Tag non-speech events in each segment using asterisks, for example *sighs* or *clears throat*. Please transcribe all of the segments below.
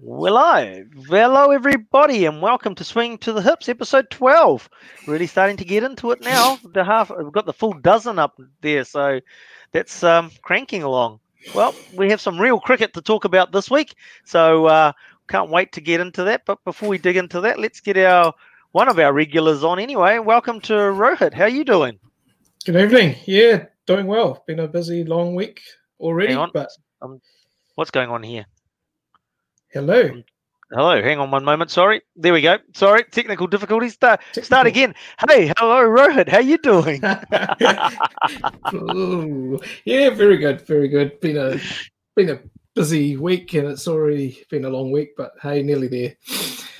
We're. Hello, everybody, and welcome to Swing to the Hips, episode 12. Really starting to get into it now. The half, we've got the full dozen up there, so that's um, cranking along. Well, we have some real cricket to talk about this week, so uh, can't wait to get into that. But before we dig into that, let's get our one of our regulars on anyway. Welcome to Rohit. How are you doing? Good evening. Yeah, doing well. Been a busy long week already, but Um, what's going on here? Hello. Hello, hang on one moment. Sorry, there we go. Sorry, technical difficulties. Start, start again. Hey, hello, Rohit. How you doing? *laughs* *laughs* Ooh, yeah, very good, very good. Been a been a busy week, and it's already been a long week, but hey, nearly there.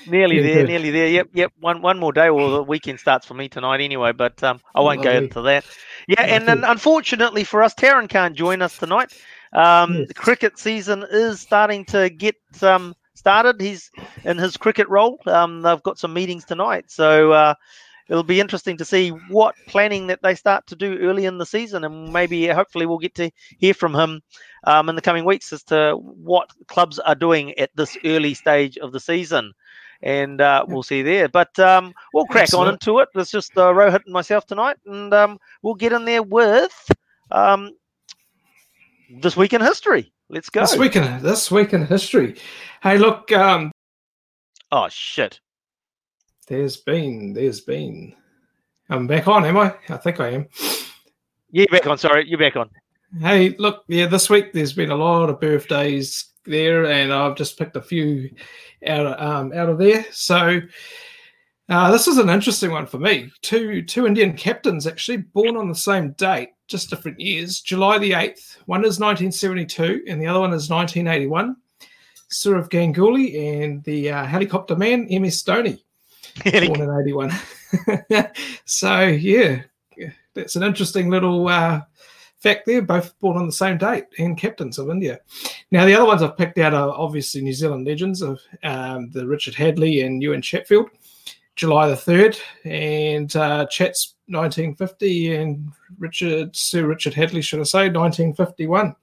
Nearly Yeah, there, good. nearly there. Yep, yep. One one more day. Well, the weekend starts for me tonight anyway, but um, I won't go into that. Yeah, and then unfortunately for us, Taryn can't join us tonight. Um, Yes. The cricket season is starting to get um, started. He's in his cricket role. Um, they've got some meetings tonight, so uh, it'll be interesting to see what planning that they start to do early in the season, and maybe hopefully we'll get to hear from him um, in the coming weeks as to what clubs are doing at this early stage of the season. And uh, we'll see there. But um, we'll crack on Excellent. into it. It's just uh, Rohit and myself tonight. And um, we'll get in there with um, this week in history. Let's go. This week in this week in history. Hey, look, um, Oh, shit. there's been there's been. I'm back on, am I? I think I am. Yeah, you're back on. Sorry, you're back on. Hey, look, yeah, this week there's been a lot of birthdays there, and I've just picked a few out of, um, out of there. So uh, this is an interesting one for me. Two two Indian captains actually born on the same date, just different years. July the eighth. One is 1972, and the other one is 1981. Sourav Ganguly and the uh, helicopter man MS Dhoni, born in 81. *laughs* so yeah, that's an interesting little. Uh, fact there, both born on the same date and captains of India. Now, the other ones I've picked out are obviously New Zealand legends of um, the Richard Hadlee and Ewen Chatfield, July the 3rd, and uh, Chat's 1950, and Richard Sir Richard Hadlee, should I say, 1951.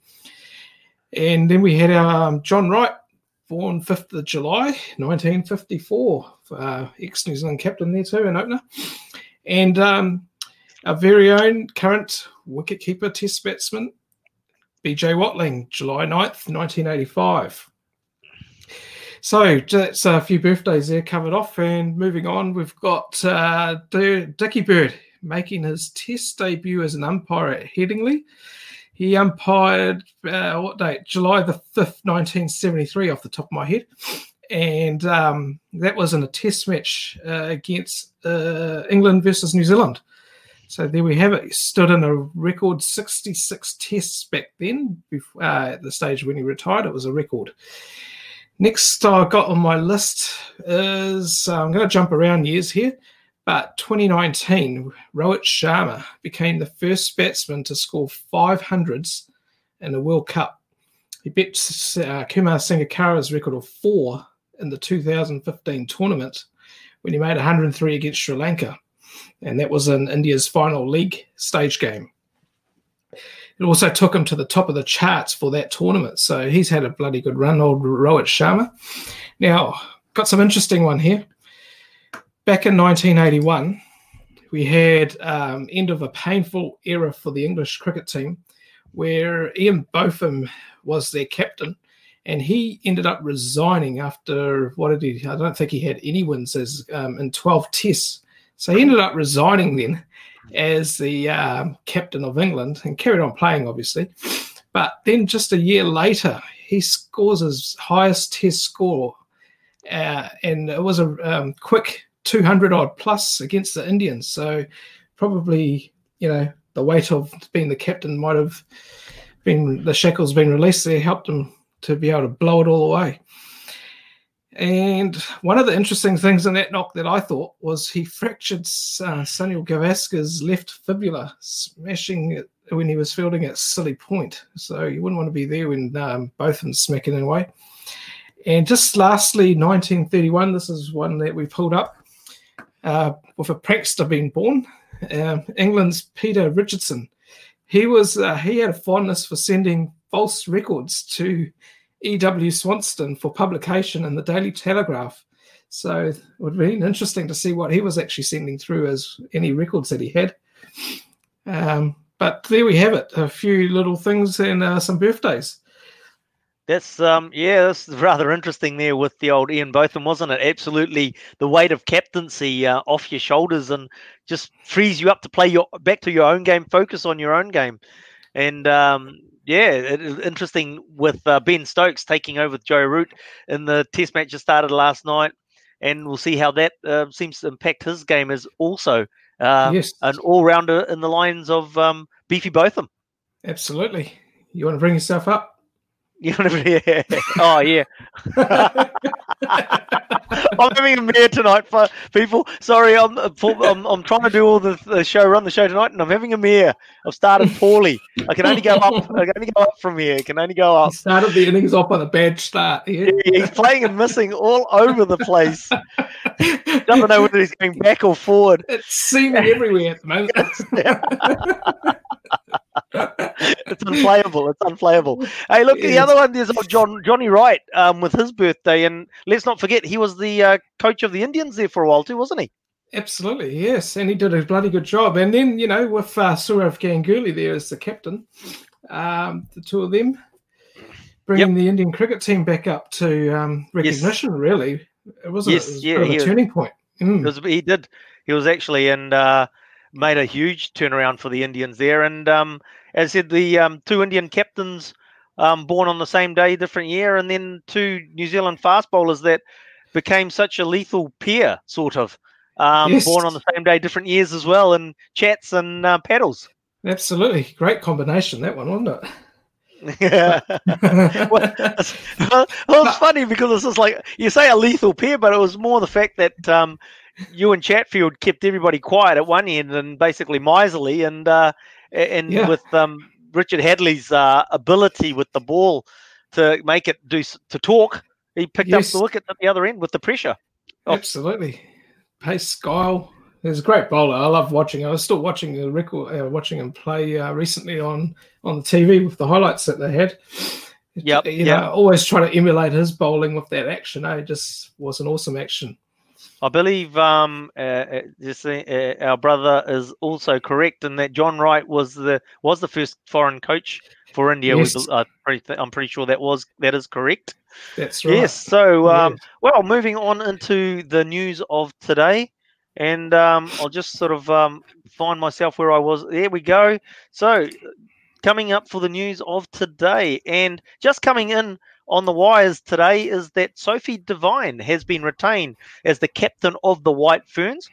And then we had um, John Wright, born 5th of July, 1954, uh, ex New Zealand captain there too, an opener. And um, our very own current wicketkeeper test batsman, BJ Watling, July 9th, 1985. So that's a few birthdays there covered off. And moving on, we've got uh, Dickie Bird making his test debut as an umpire at Headingley. He umpired, uh, what date? July the 5th, 1973, off the top of my head. And um, that was in a test match uh, against uh, England versus New Zealand. So there we have it. He stood in a record 66 tests back then, before, uh, at the stage when he retired. It was a record. Next, I got on my list is uh, I'm going to jump around years here, but 2019, Rohit Sharma became the first batsman to score 500s in a World Cup. He beat uh, Kumar Sangakkara's record of four in the 2015 tournament when he made 103 against Sri Lanka. and that was in India's final league stage game. It also took him to the top of the charts for that tournament. So he's had a bloody good run, old Rohit Sharma. Now, got some interesting one here. Back in 1981, we had um, end of a painful era for the English cricket team, where Ian Botham was their captain, and he ended up resigning after what did he? I don't think he had any wins as um, in 12 tests. So he ended up resigning then as the um, captain of England and carried on playing, obviously. But then just a year later, he scores his highest test score, uh, and it was a um, quick 200 odd plus against the Indians. So probably, you know, the weight of being the captain might have been the shackles being released there, helped him to be able to blow it all away. And one of the interesting things in that knock that I thought was he fractured uh, Sunil Gavaskar's left fibula, smashing it when he was fielding at silly point. So you wouldn't want to be there when um, both of them smacking away. And just lastly, 1931, this is one that we pulled up uh, with a prankster being born. Uh, England's Peter Richardson. He was uh, he had a fondness for sending false records to E.W. Swanton for publication in the Daily Telegraph. So it would be interesting to see what he was actually sending through as any records that he had. Um, but there we have it a few little things and uh, some birthdays. That's um yeah, that's rather interesting there with the old Ian Botham, wasn't it? Absolutely, the weight of captaincy uh, off your shoulders and just frees you up to play your back to your own game, focus on your own game, and um, yeah, it is interesting with uh, Ben Stokes taking over with Joe Root in the Test match that started last night, and we'll see how that uh, seems to impact his game as also uh, yes. an all rounder in the lines of um, Beefy Botham. Absolutely. You want to bring yourself up? *laughs* You want to be? Yeah. *laughs* Oh yeah. *laughs* I'm having a beer tonight for people. Sorry, I'm I'm, I'm trying to do all the, the, show, run the show tonight, and I'm having a beer. I've started poorly. I can only go up. I can only go up from here. I can only go up. He started the innings off on a bad start. Yeah. yeah. he's playing and missing all over the place. Doesn't know whether he's going back or forward. It's seeming everywhere at the moment it's unplayable. It's unplayable. Hey, look, the other one there's John Johnny Wright um, with his birthday, and let's not forget he was the uh, coach of the Indians there for a while too, wasn't he? Absolutely, yes, and he did a bloody good job. And then you know with uh, Sourav Ganguly there as the captain, um, the two of them bringing yep. the Indian cricket team back up to um, recognition. Yes. Really, it was, yes, a, it was yeah, a turning was, point. Mm. Was, he did. He was actually and. Uh, made a huge turnaround for the Indians there. And um, as I said, the um, two Indian captains um, born on the same day, different year, and then two New Zealand fast bowlers that became such a lethal pair, sort of. Um, yes. Born on the same day, different years as well, and chats and uh, paddles. Absolutely, great combination that one, wasn't it? *laughs* yeah. well, well, it's funny because it's just like you say a lethal pair, but it was more the fact that um, Ewen Chatfield kept everybody quiet at one end and basically miserly, and uh, and yeah. with um, Richard Hadlee's uh, ability with the ball to make it do to talk, he picked yes. up the wicket at the other end with the pressure. Oh. Absolutely, pace, guile. He's a great bowler. I love watching. I was still watching the record, uh, watching him play uh, recently on on the TV with the highlights that they had. Yep, you yep. know, always trying to emulate his bowling with that action. Eh? It just was an awesome action. I believe um, uh, uh, uh, our brother is also correct in that John Wright was the was the first foreign coach for India. Yes. We, uh, pretty, I'm pretty sure that was that is correct. That's right. Yes. So, um, yes. well, moving on into the news of today, and um, I'll just sort of um, find myself where I was. There we go. So, coming up for the news of today, and just coming in on the wires today is that Sophie Devine has been retained as the captain of the White Ferns.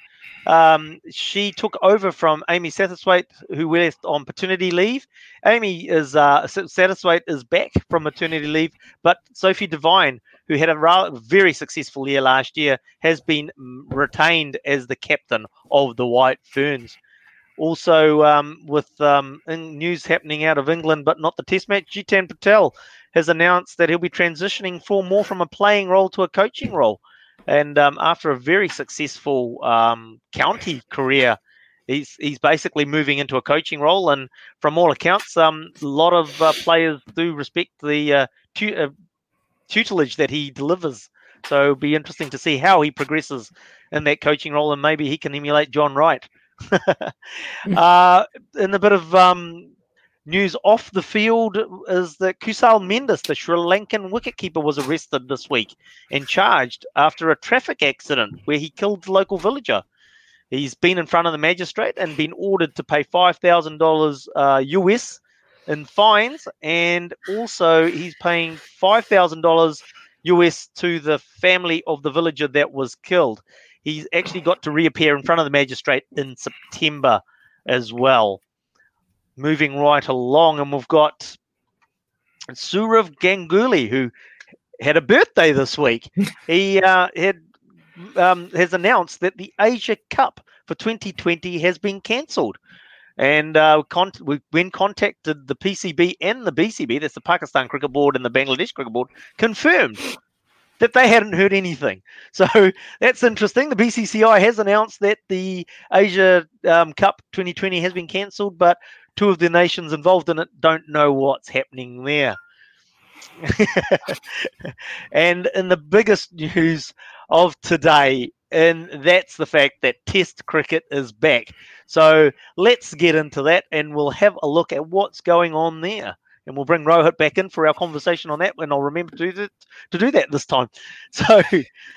Um, she took over from Amy Satterthwaite, who went on paternity leave. Amy is uh, Satterthwaite is back from maternity leave, but Sophie Devine, who had a rather, very successful year last year, has been mm, retained as the captain of the White Ferns. Also, um, with um, news happening out of England, but not the Test match, Jeetan Patel has announced that he'll be transitioning for more from a playing role to a coaching role. And um, after a very successful um, county career he's he's basically moving into a coaching role, and from all accounts, um, a lot of uh, players do respect the uh, tu- uh, tutelage that he delivers. So it'll be interesting to see how he progresses in that coaching role, and maybe he can emulate John Wright. *laughs* uh, in a bit of um, news off the field is that Kusal Mendis, the Sri Lankan wicketkeeper, was arrested this week and charged after a traffic accident where he killed the local villager. He's been in front of the magistrate and been ordered to pay five thousand uh, dollars US in fines, and also he's paying five thousand dollars US to the family of the villager that was killed. He's actually got to reappear in front of the magistrate in September as well. Moving right along, and we've got Sourav Ganguly, who had a birthday this week. *laughs* he uh, had um, has announced that the Asia Cup for 2020 has been cancelled. And uh, con- we, when contacted the PCB and the BCB, that's the Pakistan Cricket Board and the Bangladesh Cricket Board, confirmed that they hadn't heard anything. *laughs* So that's interesting. The BCCI has announced that the Asia um, Cup 2020 has been cancelled, but two of the nations involved in it don't know what's happening there. *laughs* and in the biggest news of today, and that's the fact that Test cricket is back. So let's get into that and we'll have a look at what's going on there. And we'll bring Rohit back in for our conversation on that, and I'll remember to do that, to do that this time. *laughs* So,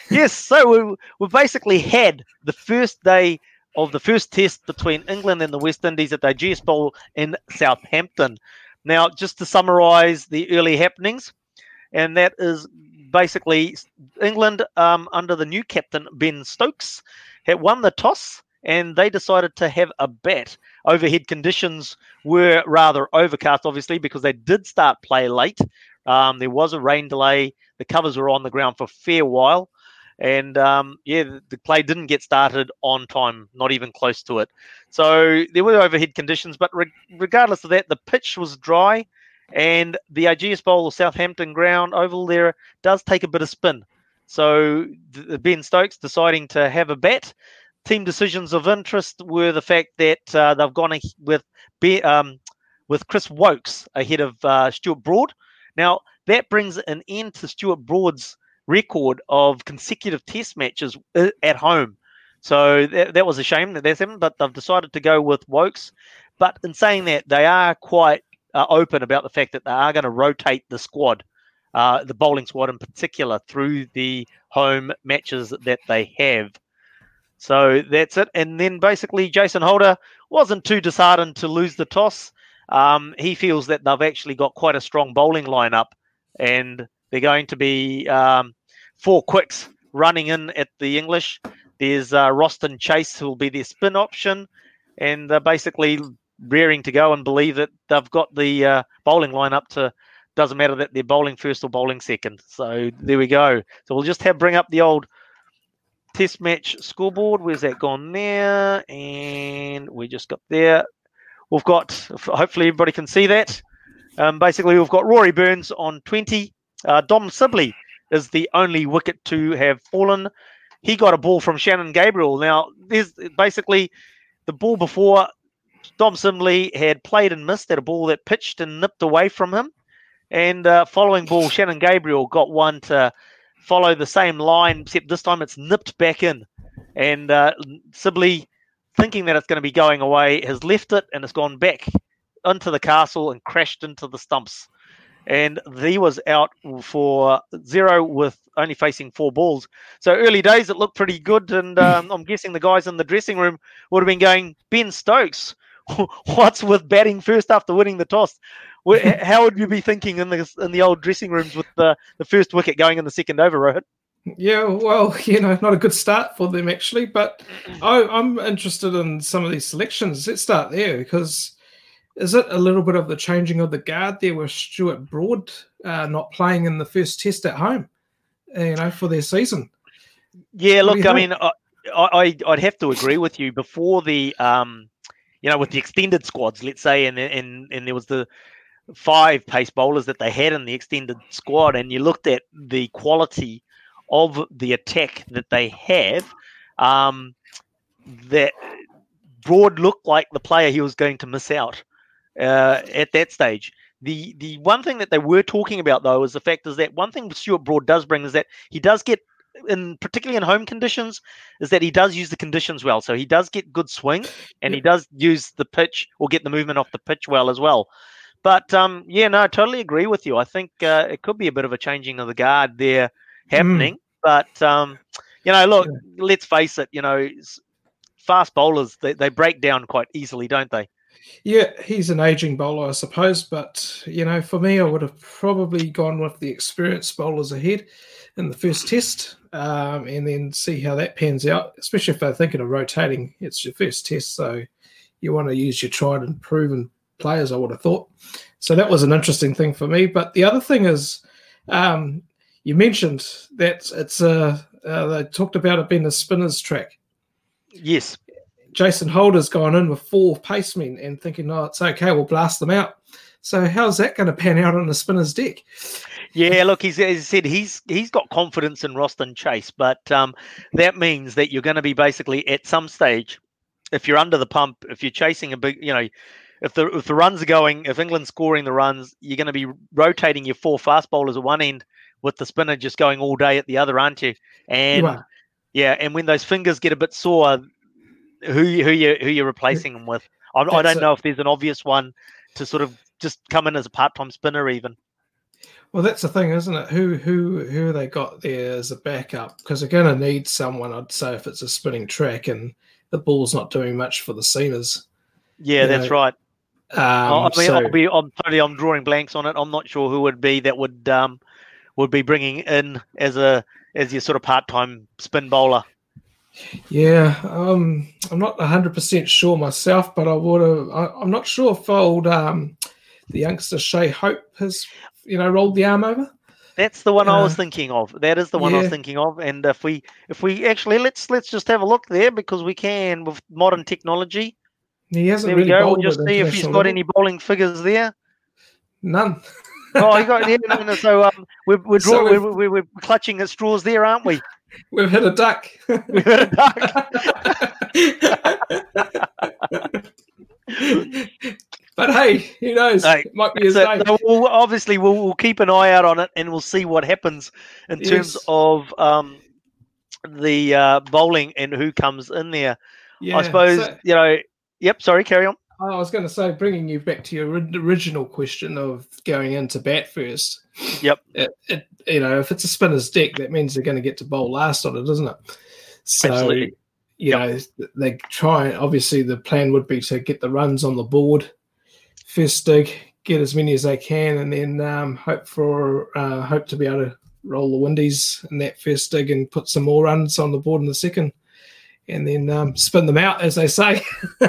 yes, so we, we basically had the first day of the first test between England and the West Indies at the Ageas Bowl in Southampton. Now, just to summarize the early happenings, and that is basically England um, under the new captain Ben Stokes had won the toss and they decided to have a bat. Overhead conditions were rather overcast, obviously, because they did start play late. Um, there was a rain delay. The covers were on the ground for a fair while. And um, yeah, the, the play didn't get started on time, not even close to it. So there were overhead conditions, but re- regardless of that, the pitch was dry, and the Ageas Bowl or Southampton ground oval there does take a bit of spin. So Ben Stokes deciding to have a bet. Team decisions of interest were the fact that uh, they've gone with um, with Chris Woakes ahead of uh, Stuart Broad. Now that brings an end to Stuart Broad's record of consecutive test matches uh, at home. So that, that was a shame that that's happened, but they've decided to go with Woakes. But in saying that, they are quite uh, open about the fact that they are going to rotate the squad, uh, the bowling squad in particular, through the home matches that they have. So that's it. And then basically, Jason Holder wasn't too disheartened to lose the toss. Um, he feels that they've actually got quite a strong bowling lineup, and they're going to be um, four quicks running in at the English. There's uh, Roston Chase, who will be their spin option, and uh, basically rearing to go and believe that they've got the uh, bowling lineup to. Doesn't matter that they're bowling first or bowling second. So there we go. So we'll just have bring up the old test match scoreboard. Where's that gone there? And we just got there. We've got, hopefully, everybody can see that. Um, basically, we've got Rory Burns on 20. Uh, Dom Sibley is the only wicket to have fallen. He got a ball from Shannon Gabriel. Now, there's basically the ball before Dom Sibley had played and missed at a ball that pitched and nipped away from him. And uh, following ball, Shannon Gabriel got one to follow the same line, except this time it's nipped back in. And uh, Sibley, thinking that it's going to be going away, has left it and has gone back into the castle and crashed into the stumps. And he was out for zero with only facing four balls. So early days, it looked pretty good. And *laughs* um, I'm guessing the guys in the dressing room would have been going, Ben Stokes, *laughs* what's with batting first after winning the toss? *laughs* How would you be thinking in the in the old dressing rooms with the, the first wicket going in the second over, Rohit? Yeah, well, you know, not a good start for them actually, but I, I'm interested in some of these selections. Let's start there because is it a little bit of the changing of the guard there with Stuart Broad uh, not playing in the first test at home, you know, for their season? Yeah, look, I mean, I, I, I'd have to agree with you. Before the um, you know, with the extended squads, let's say, and and and there was the five pace bowlers that they had in the extended squad, and you looked at the quality of the attack that they have, um, that Broad looked like the player he was going to miss out uh, at that stage. The the one thing that they were talking about though is the fact is that one thing Stuart Broad does bring is that he does get in particularly in home conditions is that he does use the conditions well. So he does get good swing and he does use the pitch or get the movement off the pitch well as well. But um, yeah, no, I totally agree with you. I think uh, it could be a bit of a changing of the guard there happening. Mm. But um, you know, look, yeah. let's face it. You know, fast bowlers they, they break down quite easily, don't they? Yeah, he's an aging bowler, I suppose. But you know, for me, I would have probably gone with the experienced bowlers ahead in the first test, um, and then see how that pans out. Especially if they're thinking of rotating, it's your first test, so you want to use your tried and proven players. I would have thought. So that was an interesting thing for me. But the other thing is, um, you mentioned that it's a uh, they talked about it being a spinner's track. Yes. Jason Holder's gone in with four pacemen and thinking, oh, it's okay, we'll blast them out. So how's that going to pan out on the spinner's deck? Yeah, look, he's as I said, he's he's got confidence in Roston Chase, but um, that means that you're going to be basically at some stage, if you're under the pump, if you're chasing a big, you know, if the if the runs are going, if England's scoring the runs, you're going to be rotating your four fast bowlers at one end with the spinner just going all day at the other, aren't you? And you yeah, and when those fingers get a bit sore, who who you who you're replacing them with? I, I don't know if there's an obvious one to sort of just come in as a part-time spinner even. Well, that's the thing, isn't it? Who who who they got there as a backup? Because they're going to need someone. I'd say if it's a spinning track and the ball's not doing much for the seamers. Yeah, that's know. right. Um, I mean, so, I'll be, I'm totally, I'm drawing blanks on it. I'm not sure who would be that would um, would be bringing in as a as your sort of part time spin bowler. Yeah, um, I'm not 100 percent sure myself, but I would have. I, am not sure if old um, the youngster Shay Hope has you know rolled the arm over. That's the one uh, I was uh, thinking of. That is the one yeah. I was thinking of. And if we if we actually let's let's just have a look there because we can with modern technology. He hasn't there really we go. We'll just see if he's got any bowling figures there. None. oh, he got yeah, no, no, so um, we're we're, *laughs* so we're, we're, we're clutching at straws there, aren't we? We've hit a duck. We've hit a duck. but hey, who knows? Hey, it might be his day. we'll, obviously, we'll, we'll keep an eye out on it, and we'll see what happens in yes. terms of um, the uh, bowling and who comes in there. Yeah, I suppose so, you know. Yep. Sorry. Carry on. I was going to say, bringing you back to your original question of going into bat first. Yep. It, it, you know, if it's a spinner's deck, that means they're going to get to bowl last on it, doesn't it? So, Absolutely. you yep. know, they try. Obviously, the plan would be to get the runs on the board first dig, get as many as they can, and then um, hope for uh, hope to be able to roll the windies in that first dig and put some more runs on the board in the second and then um, spin them out, as they say. *laughs*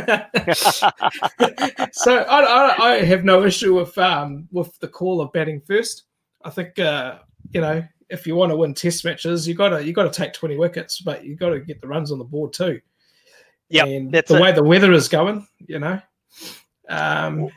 so I, I, I, have no issue with um, with the call of batting first. I think uh, you know if you want to win Test matches, you got to you got to take twenty wickets, but you got to get the runs on the board too. Yeah, and the it. way the weather is going, you know. Um,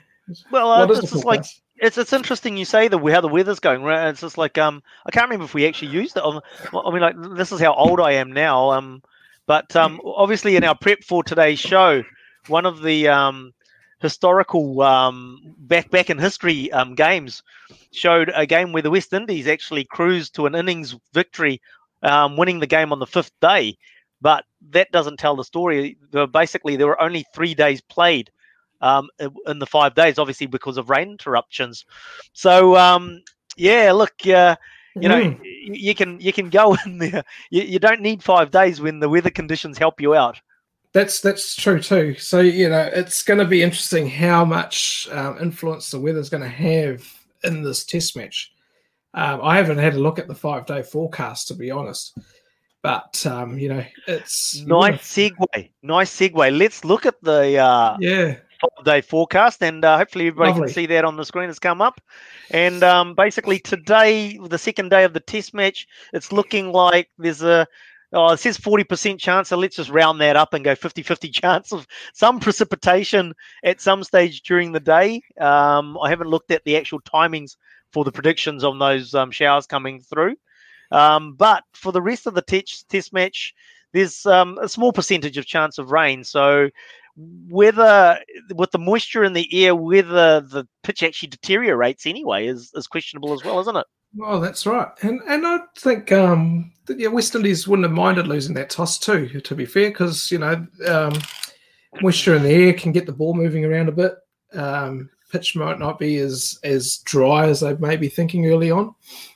well, uh, it's just like it's it's interesting you say the how the weather's going. Right? It's just like um, I can't remember if we actually used it. I mean, like this is how old I am now. Um, but um, obviously, in our prep for today's show, one of the um, historical um, back back in history um, games showed a game where the West Indies actually cruised to an innings victory, um, winning the game on the fifth day. But that doesn't tell the story. Basically, there were only three days played um, in the five days, obviously because of rain interruptions. So yeah, look. Uh, you know, mm. You can you can go *laughs* in there. You, you don't need five days when the weather conditions help you out. That's that's true too. So you know, it's going to be interesting how much um, influence the weather is going to have in this test match. Um, I haven't had a look at the five day forecast to be honest, but um, you know, it's nice segue. Nice segue. Let's look at the uh, yeah five day forecast, and uh, hopefully everybody Lovely. can see that on the screen. It's come up, and um, basically today, the second day of the Test match, it's looking like there's a Oh, it says 40% chance, so let's just round that up and go 50 50 *laughs* chance of some precipitation at some stage during the day. Um, I haven't looked at the actual timings for the predictions on those um, showers coming through. Um, but for the rest of the test, test match, there's um, a small percentage of chance of rain. So whether with the moisture in the air, whether the pitch actually deteriorates anyway is, is questionable as well, isn't it? Well, that's right, and and I think um, that, yeah, West Indies wouldn't have minded losing that toss too. To be fair, because you know um, moisture in the air can get the ball moving around a bit. Um, pitch might not be as as dry as they may be thinking early on.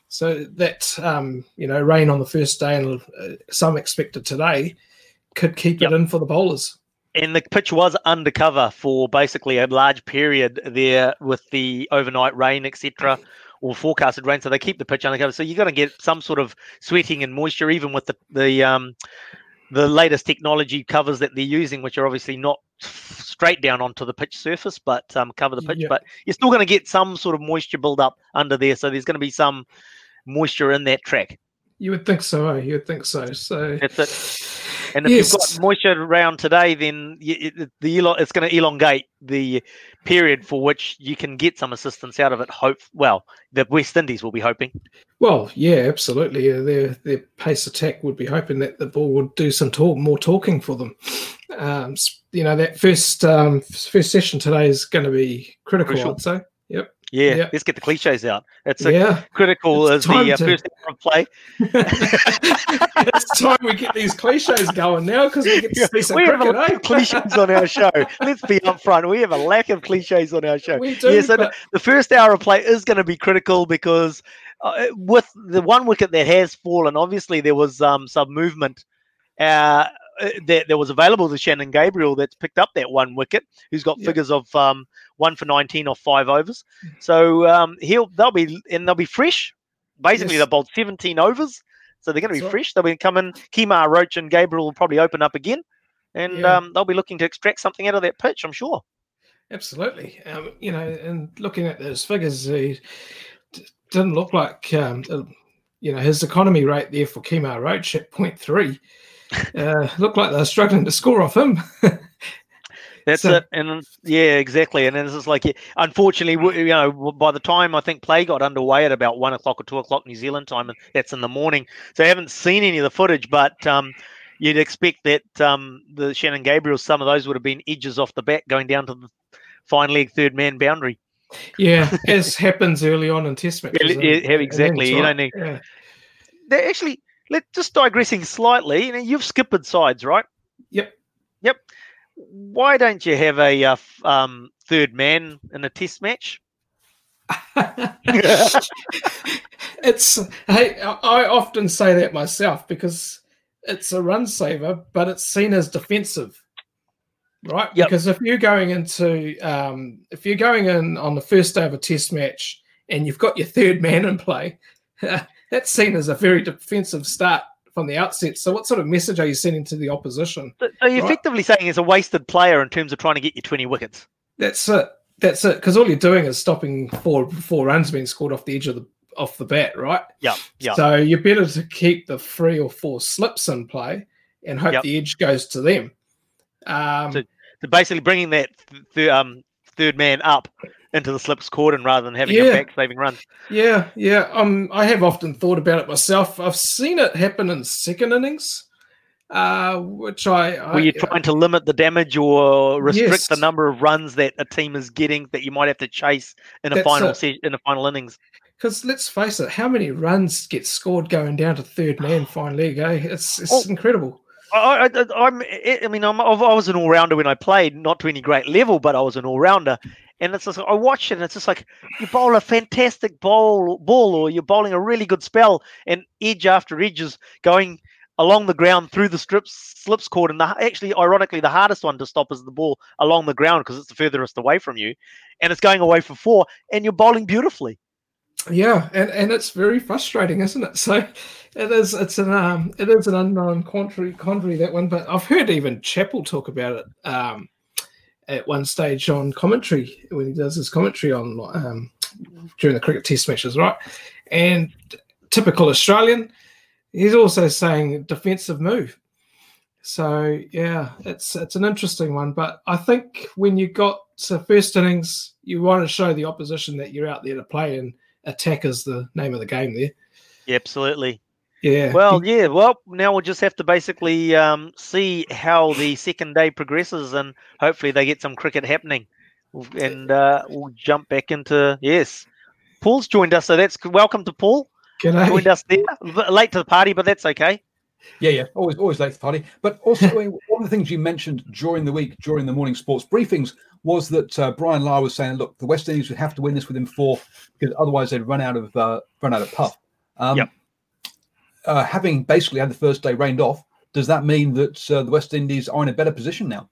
So that um, you know rain on the first day and uh, some expected today could keep yep. it in for the bowlers. And the pitch was undercover for basically a large period there with the overnight rain, etc., or forecasted rain. So they keep the pitch undercover. So you're going to get some sort of sweating and moisture, even with the the um, the latest technology covers that they're using, which are obviously not straight down onto the pitch surface, but um, cover the pitch. Yeah. But you're still going to get some sort of moisture build up under there. So there's going to be some moisture in that track. You would think so. Eh? You would think so. So that's it. And if yes. you've got moisture around today, then the it's going to elongate the period for which you can get some assistance out of it. Hope well, the West Indies will be hoping. Well, yeah, absolutely. Their their pace attack would be hoping that the ball would do some talk, more talking for them. Um, you know, that first um, first session today is going to be critical. Crucial. I'd say. Yep. Yeah, yeah, let's get the cliches out. It's yeah. critical it's as the uh, first hour of play. *laughs* it's time we get these cliches going now because we get to see some we cricket, have a eh? cliches on our show. Let's be upfront. We have a lack of cliches on our show. We do, yeah, so but... the first hour of play is going to be critical because uh, with the one wicket that has fallen, obviously there was um, some movement. Uh, uh, that there was available to Shannon Gabriel that's picked up that one wicket, who's got yep. figures of um, one for 19 or five overs. So um, he'll they'll be and they'll be fresh. Basically, yes. they bowled 17 overs, so they're going to be fresh. They'll be coming. Kemar Roach and Gabriel will probably open up again, and yeah. um, they'll be looking to extract something out of that pitch. I'm sure. Absolutely. Um, you know, and looking at those figures, he didn't look like um, you know his economy rate there for Kemar Roach at 0.3 *laughs* uh, looked like they were struggling to score off him. *laughs* That's so, it, and yeah, exactly. And it's just like, unfortunately, you know, by the time I think play got underway at about one o'clock or two o'clock New Zealand time, and that's in the morning, so I haven't seen any of the footage. But um, you'd expect that um, the Shannon Gabriel, some of those would have been edges off the bat going down to the fine leg third man boundary. Yeah, *laughs* as happens early on in Test matches. Yeah, yeah exactly. You don't need. Yeah. They actually let just digressing slightly. You know, you've skippered sides, right? Yep. Yep. Why don't you have a uh, um, third man in a test match? *laughs* it's hey, I often say that myself because it's a run saver, but it's seen as defensive, right? Yep. Because if you're going into um, if you're going in on the first day of a test match and you've got your third man in play, *laughs* that's seen as a very defensive start from the outset. So, what sort of message are you sending to the opposition? So, you're right? effectively saying he's a wasted player in terms of trying to get you 20 wickets. That's it. That's it. Because all you're doing is stopping four four runs being scored off the edge of the off the bat, right? Yeah. Yeah. So you're better to keep the three or four slips in play and hope yep. the edge goes to them. Um, so, so basically, bringing that th- um, third man up into the slips cordon rather than having yeah. a back saving run. Yeah, yeah. Um, I have often thought about it myself. I've seen it happen in second innings, uh, which I, I were you trying to limit the damage or restrict yes. the number of runs that a team is getting that you might have to chase in a That's final se- in a final innings. Because let's face it, how many runs get scored going down to third man *sighs* final league? Eh? It's it's oh. incredible. I, I, I'm, I mean, I'm, I was an all rounder when I played, not to any great level, but I was an all rounder. And it's just, I watch it and it's just like you bowl a fantastic ball, ball, or you're bowling a really good spell, and edge after edge is going along the ground through the strips slips cord. And the, actually, ironically, the hardest one to stop is the ball along the ground because it's the furthest away from you, and it's going away for four, and you're bowling beautifully. Yeah, and, and it's very frustrating, isn't it? *laughs* So it is. It's an um, it is an unknown quandary, quandary that one. But I've heard even Chappell talk about it um, at one stage on commentary when he does his commentary on um, during the cricket test matches, right? And typical Australian, he's also saying defensive move. So yeah, it's it's an interesting one. But I think when you got to first innings, you want to show the opposition that you're out there to play, and attack is the name of the game there. Yeah, absolutely. Yeah. Well, yeah. Well, now we'll just have to basically um, see how the second day progresses, and hopefully they get some cricket happening, and uh, we'll jump back into yes. Paul's joined us, so that's welcome to Paul. G'day. Joined us there, late to the party, but that's okay. Yeah, yeah, always, always late to the party. But also, one of the things you mentioned during the week, during the morning sports briefings, was that uh, Brian Lara was saying, "Look, the West Indies would have to win this within four because otherwise they'd run out of uh, run out of puff." Um, Yep. Uh, having basically had the first day rained off, does that mean that uh, the West Indies are in a better position now?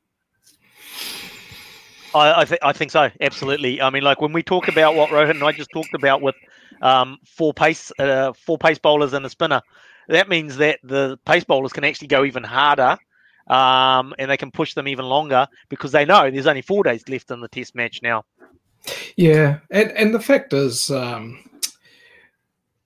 I I, th- I think so, absolutely. I mean, like when we talk about what Rohan and I just talked about with um, four pace uh, four pace bowlers and a spinner, that means that the pace bowlers can actually go even harder. Um, and they can push them even longer because they know there's only four days left in the test match now. Yeah, and and the fact is, um,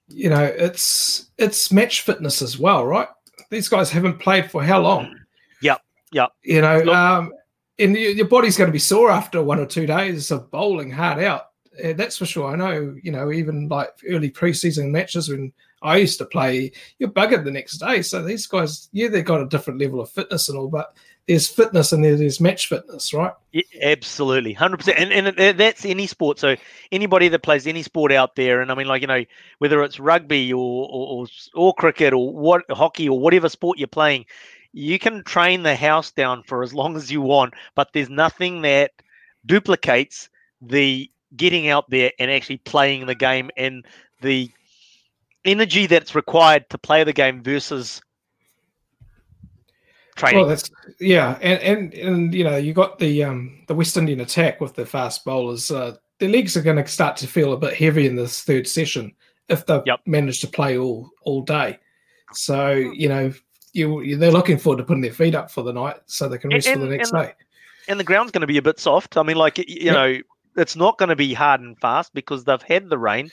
you know, it's it's match fitness as well, right? These guys haven't played for how long? Yep, yep. You know, Look- um, and your, your body's going to be sore after one or two days of bowling hard out. That's for sure. I know. You know, even like early preseason matches when I used to play, you're buggered the next day. So these guys, yeah, they've got a different level of fitness and all, but there's fitness and there- there's match fitness, right? Yeah, absolutely, hundred percent, and and that's any sport. So anybody that plays any sport out there, and I mean, like you know, whether it's rugby or, or, or cricket or what hockey or whatever sport you're playing, you can train the house down for as long as you want, but there's nothing that duplicates the getting out there and actually playing the game and the energy that's required to play the game versus training. Well, that's yeah, and and and you know, you got the um the West Indian attack with the fast bowlers. Uh, their legs are going to start to feel a bit heavy in this third session if they've Yep. managed to play all all day. So you know, you, you they're looking forward to putting their feet up for the night so they can And- rest for the next and- day. and the ground's going to be a bit soft. I mean, like you Yeah. know, it's not going to be hard and fast because they've had the rain,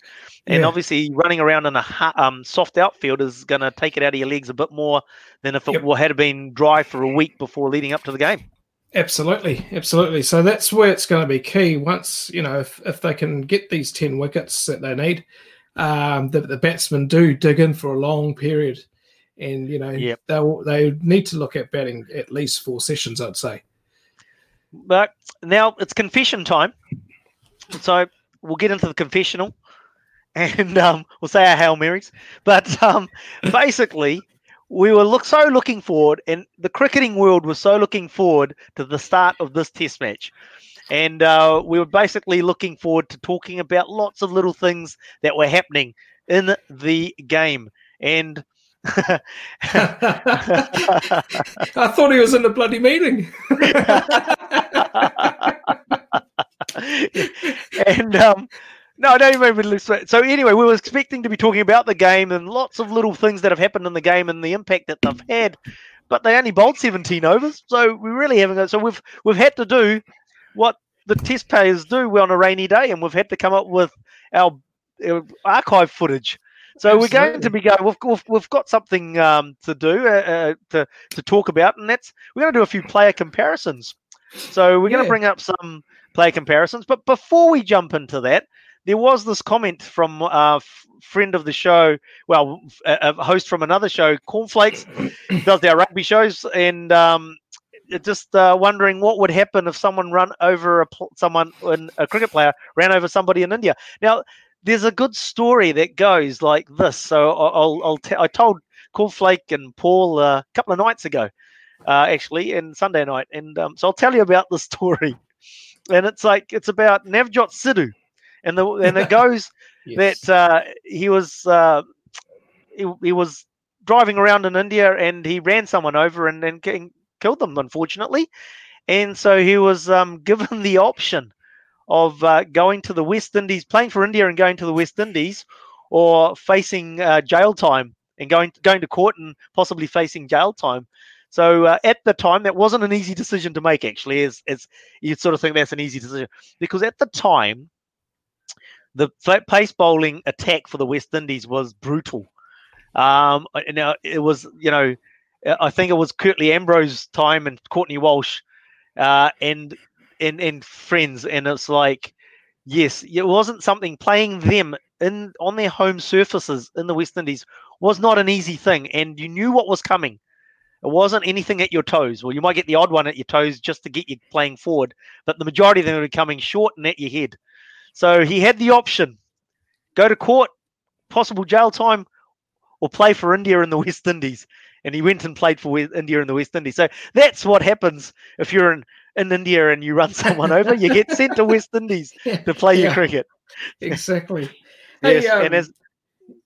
and Yeah. obviously running around in a ha- um, soft outfield is going to take it out of your legs a bit more than if it Yep. had been dry for a week before leading up to the game. Absolutely, absolutely. So that's where it's going to be key. Once you know, if, if they can get these ten wickets that they need, um, the, the batsmen do dig in for a long period, and you know Yep. they'll they need to look at batting at least four sessions. I'd say. But now it's confession time, so we'll get into the confessional, and um, we'll say our hail marys. But um, basically, we were look so looking forward, and the cricketing world was so looking forward to the start of this Test match, and uh, we were basically looking forward to talking about lots of little things that were happening in the game, and. *laughs* I thought he was in the bloody meeting. *laughs* *laughs* *laughs* and um, no, I don't even really. So so anyway, we were expecting to be talking about the game and lots of little things that have happened in the game and the impact that they've had, but they only bowled 17 overs, so we really haven't. So we've we've had to do what the test players do we're on a rainy day, and we've had to come up with our, our archive footage. So we're going to be going. We've, we've, we've got something um, to do uh, uh, to to talk about, and that's we're going to do a few player comparisons. So we're going to bring up some player comparisons. But before we jump into that, there was this comment from a friend of the show, well, a, host from another show, Cornflakes, *coughs* does our rugby shows, and um, just uh, wondering what would happen if someone run over a pl- someone, a cricket player ran over somebody in India. Now, there's a good story that goes like this. So I- I'll, I'll t- I told Cornflake and Paul uh, a couple of nights ago, uh, actually, and Sunday night, and um, so I'll tell you about the *laughs* story. And it's like it's about Navjot Sidhu, and the and it *laughs* goes Yes. that uh, he was uh, he, he was driving around in India and he ran someone over and and ki- killed them, unfortunately. And so he was um, *laughs* given the option of uh, going to the West Indies, playing for India and going to the West Indies, or facing uh, jail time and going going to court and possibly facing jail time. So uh, at the time, that wasn't an easy decision to make. Actually, as as you'd sort of think that's an easy decision because at the time, the pace bowling attack for the West Indies was brutal. Um, uh, now it was, you know, uh, I think it was Curtly Ambrose time and Courtney Walsh, uh, and and and friends, and it's like Yes, it wasn't something playing them in on their home surfaces in the West Indies was not an easy thing, and you knew what was coming. It wasn't anything at your toes. Well, you might get the odd one at your toes just to get you playing forward, but the majority of them were coming short and at your head. So he had the option: go to court, possible jail time, or play for India in the West Indies. And he went and played for India in the West Indies. So that's what happens if you're in, in India and you run someone over. You get sent to West Indies *laughs* to play Yeah. your cricket. Exactly. *laughs* Yes, Hey, um, and as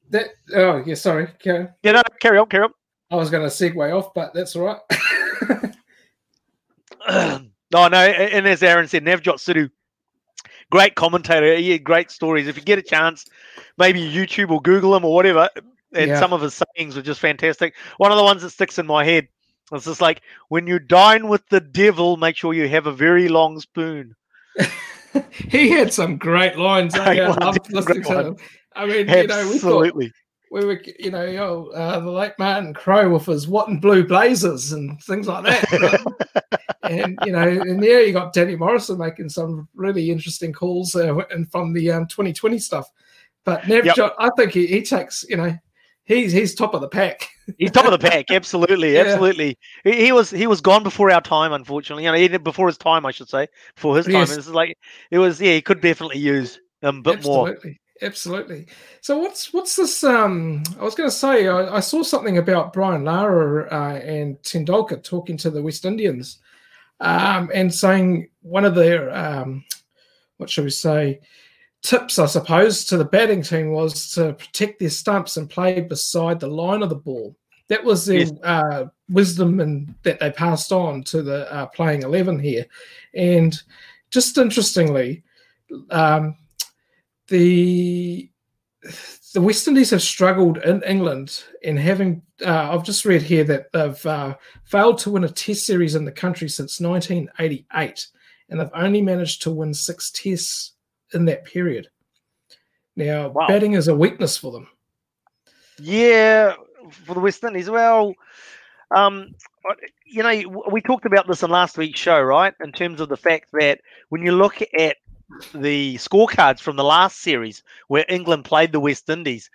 that, oh, yeah, sorry. Carry, know, carry on, carry on. I was going to segue off, but that's all right. *clears throat* no, no, and as Aaron said, Navjot Sidhu, great commentator. He had great stories. If you get a chance, maybe YouTube or Google him or whatever. And Yeah. some of his sayings were just fantastic. One of the ones that sticks in my head was just like, when you dine with the devil, make sure you have a very long spoon. *laughs* he had some great lines. *laughs* I one, loved listening to him. I mean, you know, we thought Absolutely. We were, you know, oh, uh, the late Martin Crowe with his what and blue blazers and things like that. *laughs* and you know, and there you got Danny Morrison making some really interesting calls uh, and from the um, 2020 stuff. But Nev, Yep. I think he, he takes, you know, he's he's top of the pack. He's top of the pack. *laughs* Absolutely, Yeah. absolutely. He, he was he was gone before our time, unfortunately. You know, before his time, I should say, before his time. Yes. Is like it was. Yeah, he could definitely use um, a bit more. Absolutely. So what's what's this? Um, I was going to say I, I saw something about Brian Lara uh, and Tendulkar talking to the West Indians, um, and saying one of their um, what should we say tips, I suppose, to the batting team was to protect their stumps and play beside the line of the ball. That was their Yes. uh, wisdom and that they passed on to the uh, playing eleven here, and just interestingly, um, the the West Indies have struggled in England in having. Uh, I've just read here that they've uh, failed to win a Test series in the country since 1988, and they've only managed to win six Tests in that period. Now, Wow. batting is a weakness for them. Yeah, for the West Indies. Well, um, you know, we talked about this in last week's show, right? In terms of the fact that when you look at the scorecards from the last series where England played the West Indies,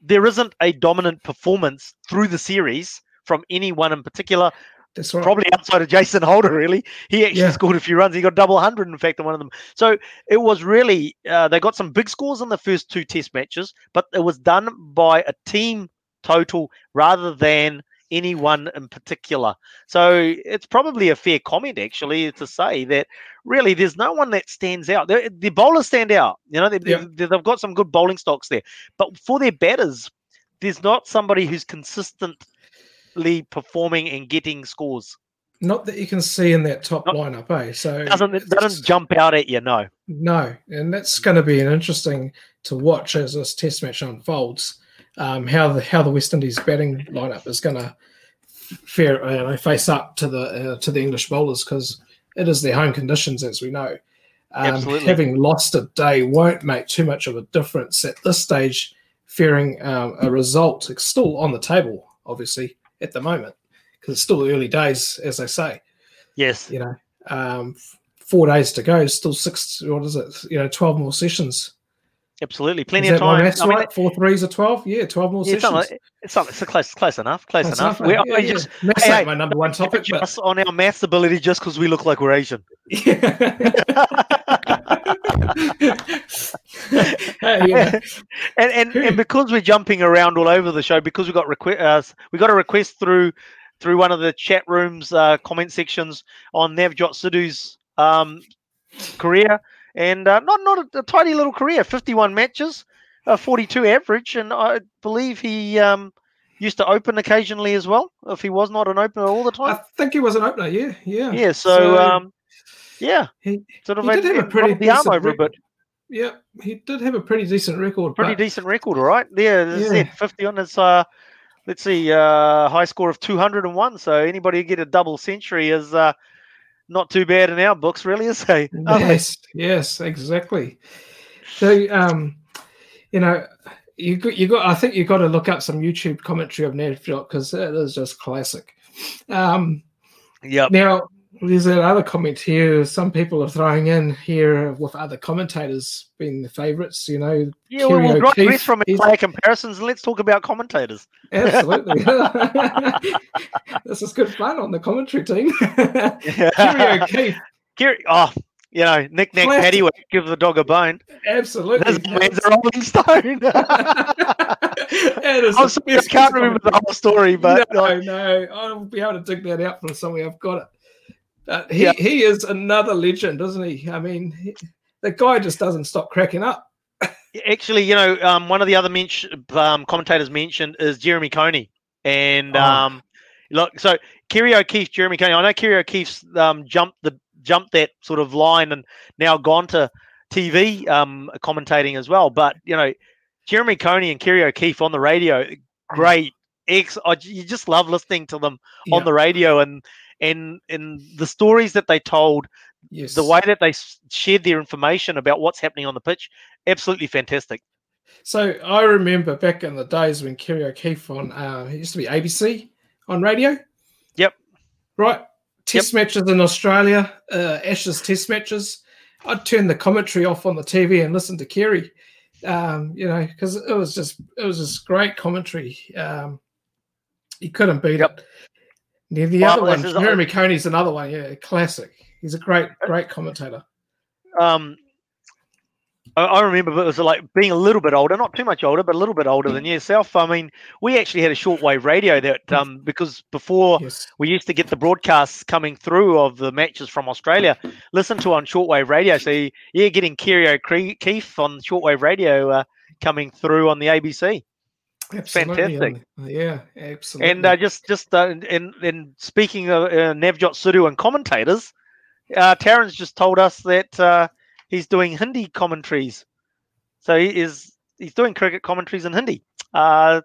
there isn't a dominant performance through the series from anyone in particular. That's right. Probably outside of Jason Holder, really. He actually Yeah. scored a few runs. He got double hundred, in fact, on one of them. So it was really uh, they got some big scores in the first two Test matches, but it was done by a team total rather than anyone in particular. So it's probably a fair comment, actually, to say that really there's no one that stands out. The, the bowlers stand out. You know, they, Yeah. they, they've got some good bowling stocks there, but for their batters, there's not somebody who's consistently performing and getting scores. Not that you can see in that top Not- lineup, eh? So Doesn't it doesn't jump out at you? No. No, and that's going to be an interesting to watch as this Test match unfolds. Um, how the how the West Indies batting lineup is going to fare, you know, face up to the uh, to the English bowlers because it is their home conditions, as we know. Um, having lost a day won't make too much of a difference at this stage. Fearing um, a result, it's still on the table, obviously at the moment because it's still early days, as they say Yes. you know, um, four days to go, still six, what is it, you know, 12 more sessions. Absolutely. Plenty of time. maths I mean, right? Four threes or 12? Yeah, 12 more yeah, sessions. something, it's something, it's close, close enough. Close That's enough. enough, We, mate. I Yeah, yeah. just Maths hey, my number one topic, but us on our maths ability just because we look like we're Asian. *laughs* Yeah. *laughs* and and, and because we're jumping around all over the show, because we got request, uh, we got a request through through one of the chat rooms uh, comment sections on Navjot Sidhu's um, career, and uh, not not a, a tiny little career, fifty one matches, uh, forty two average, and I believe he um, used to open occasionally as well, if he was not an opener all the time, I think he was an opener, yeah, yeah. yeah, so, um, yeah, he, sort of he did have a pretty the arm over a bit. yeah, he did have a pretty decent record. pretty but decent record, all right. Yeah, as I said, Yeah. 50 on his, uh, let's see, uh, high score of 201. So anybody who get a double century is uh, not too bad in our books, really, is they? Are they? Yes, yes, exactly. So, um, you know, you got, you got. I think you got to look up some YouTube commentary of Navjot because it is just classic. Um, Yep. now, There's another comment here. Some people are throwing in here with other commentators being the favourites. You know, yeah, well, we'll digress from player comparisons and let's talk about commentators. Absolutely, *laughs* *laughs* this is good fun on the commentary team. Kerry O'Keeffe. Kerry, oh, you know, Nick Nack Paddy would give the dog a bone. Absolutely. This man's a Rolling Stone. *laughs* I'm sorry, I can't remember the whole story, but no, no, I'll be able to dig that out from somewhere. I've got it. Uh, he yeah. he is another legend, isn't he? I mean, he, the guy just doesn't stop cracking up. Actually, you know, um, one of the other mention, um, commentators mentioned is Jeremy Coney, and oh. um, look, so Kerry O'Keeffe, Jeremy Coney. I know Kerry O'Keeffe's um, jumped the jumped that sort of line and now gone to TV um, commentating as well. But you know, Jeremy Coney and Kerry O'Keefe on the radio, great. Ex, you just love listening to them yeah. on the radio and and and the stories that they told, yes. the way that they shared their information about what's happening on the pitch, absolutely fantastic. So I remember back in the days when Kerry O'Keeffe on uh, it used to be ABC on radio. Yep. Right. Test yep. matches in Australia, uh, Ashes Test matches. I'd turn the commentary off on the TV and listen to Kerry. Um, you know, because it was just it was just great commentary. Um, you couldn't beat yep. it. Yeah, the well, other one, Jeremy Coney's another one. Yeah, classic. He's a great, great commentator. Um, I, remember it was like being a little bit older, not too much older, but a little bit older than yourself. I mean, we actually had a shortwave radio that, um, because before yes. we used to get the broadcasts coming through of the matches from Australia, listen to on shortwave radio. So yeah, getting Kerry O'Keeffe on shortwave radio uh, coming through on the ABC. Absolutely. Fantastic. Yeah, absolutely. And uh, just just uh, in in speaking of uh, Navjot Sidhu and commentators, uh, Taryn's just told us that uh, he's doing Hindi commentaries. So he is he's doing cricket commentaries in Hindi. Uh,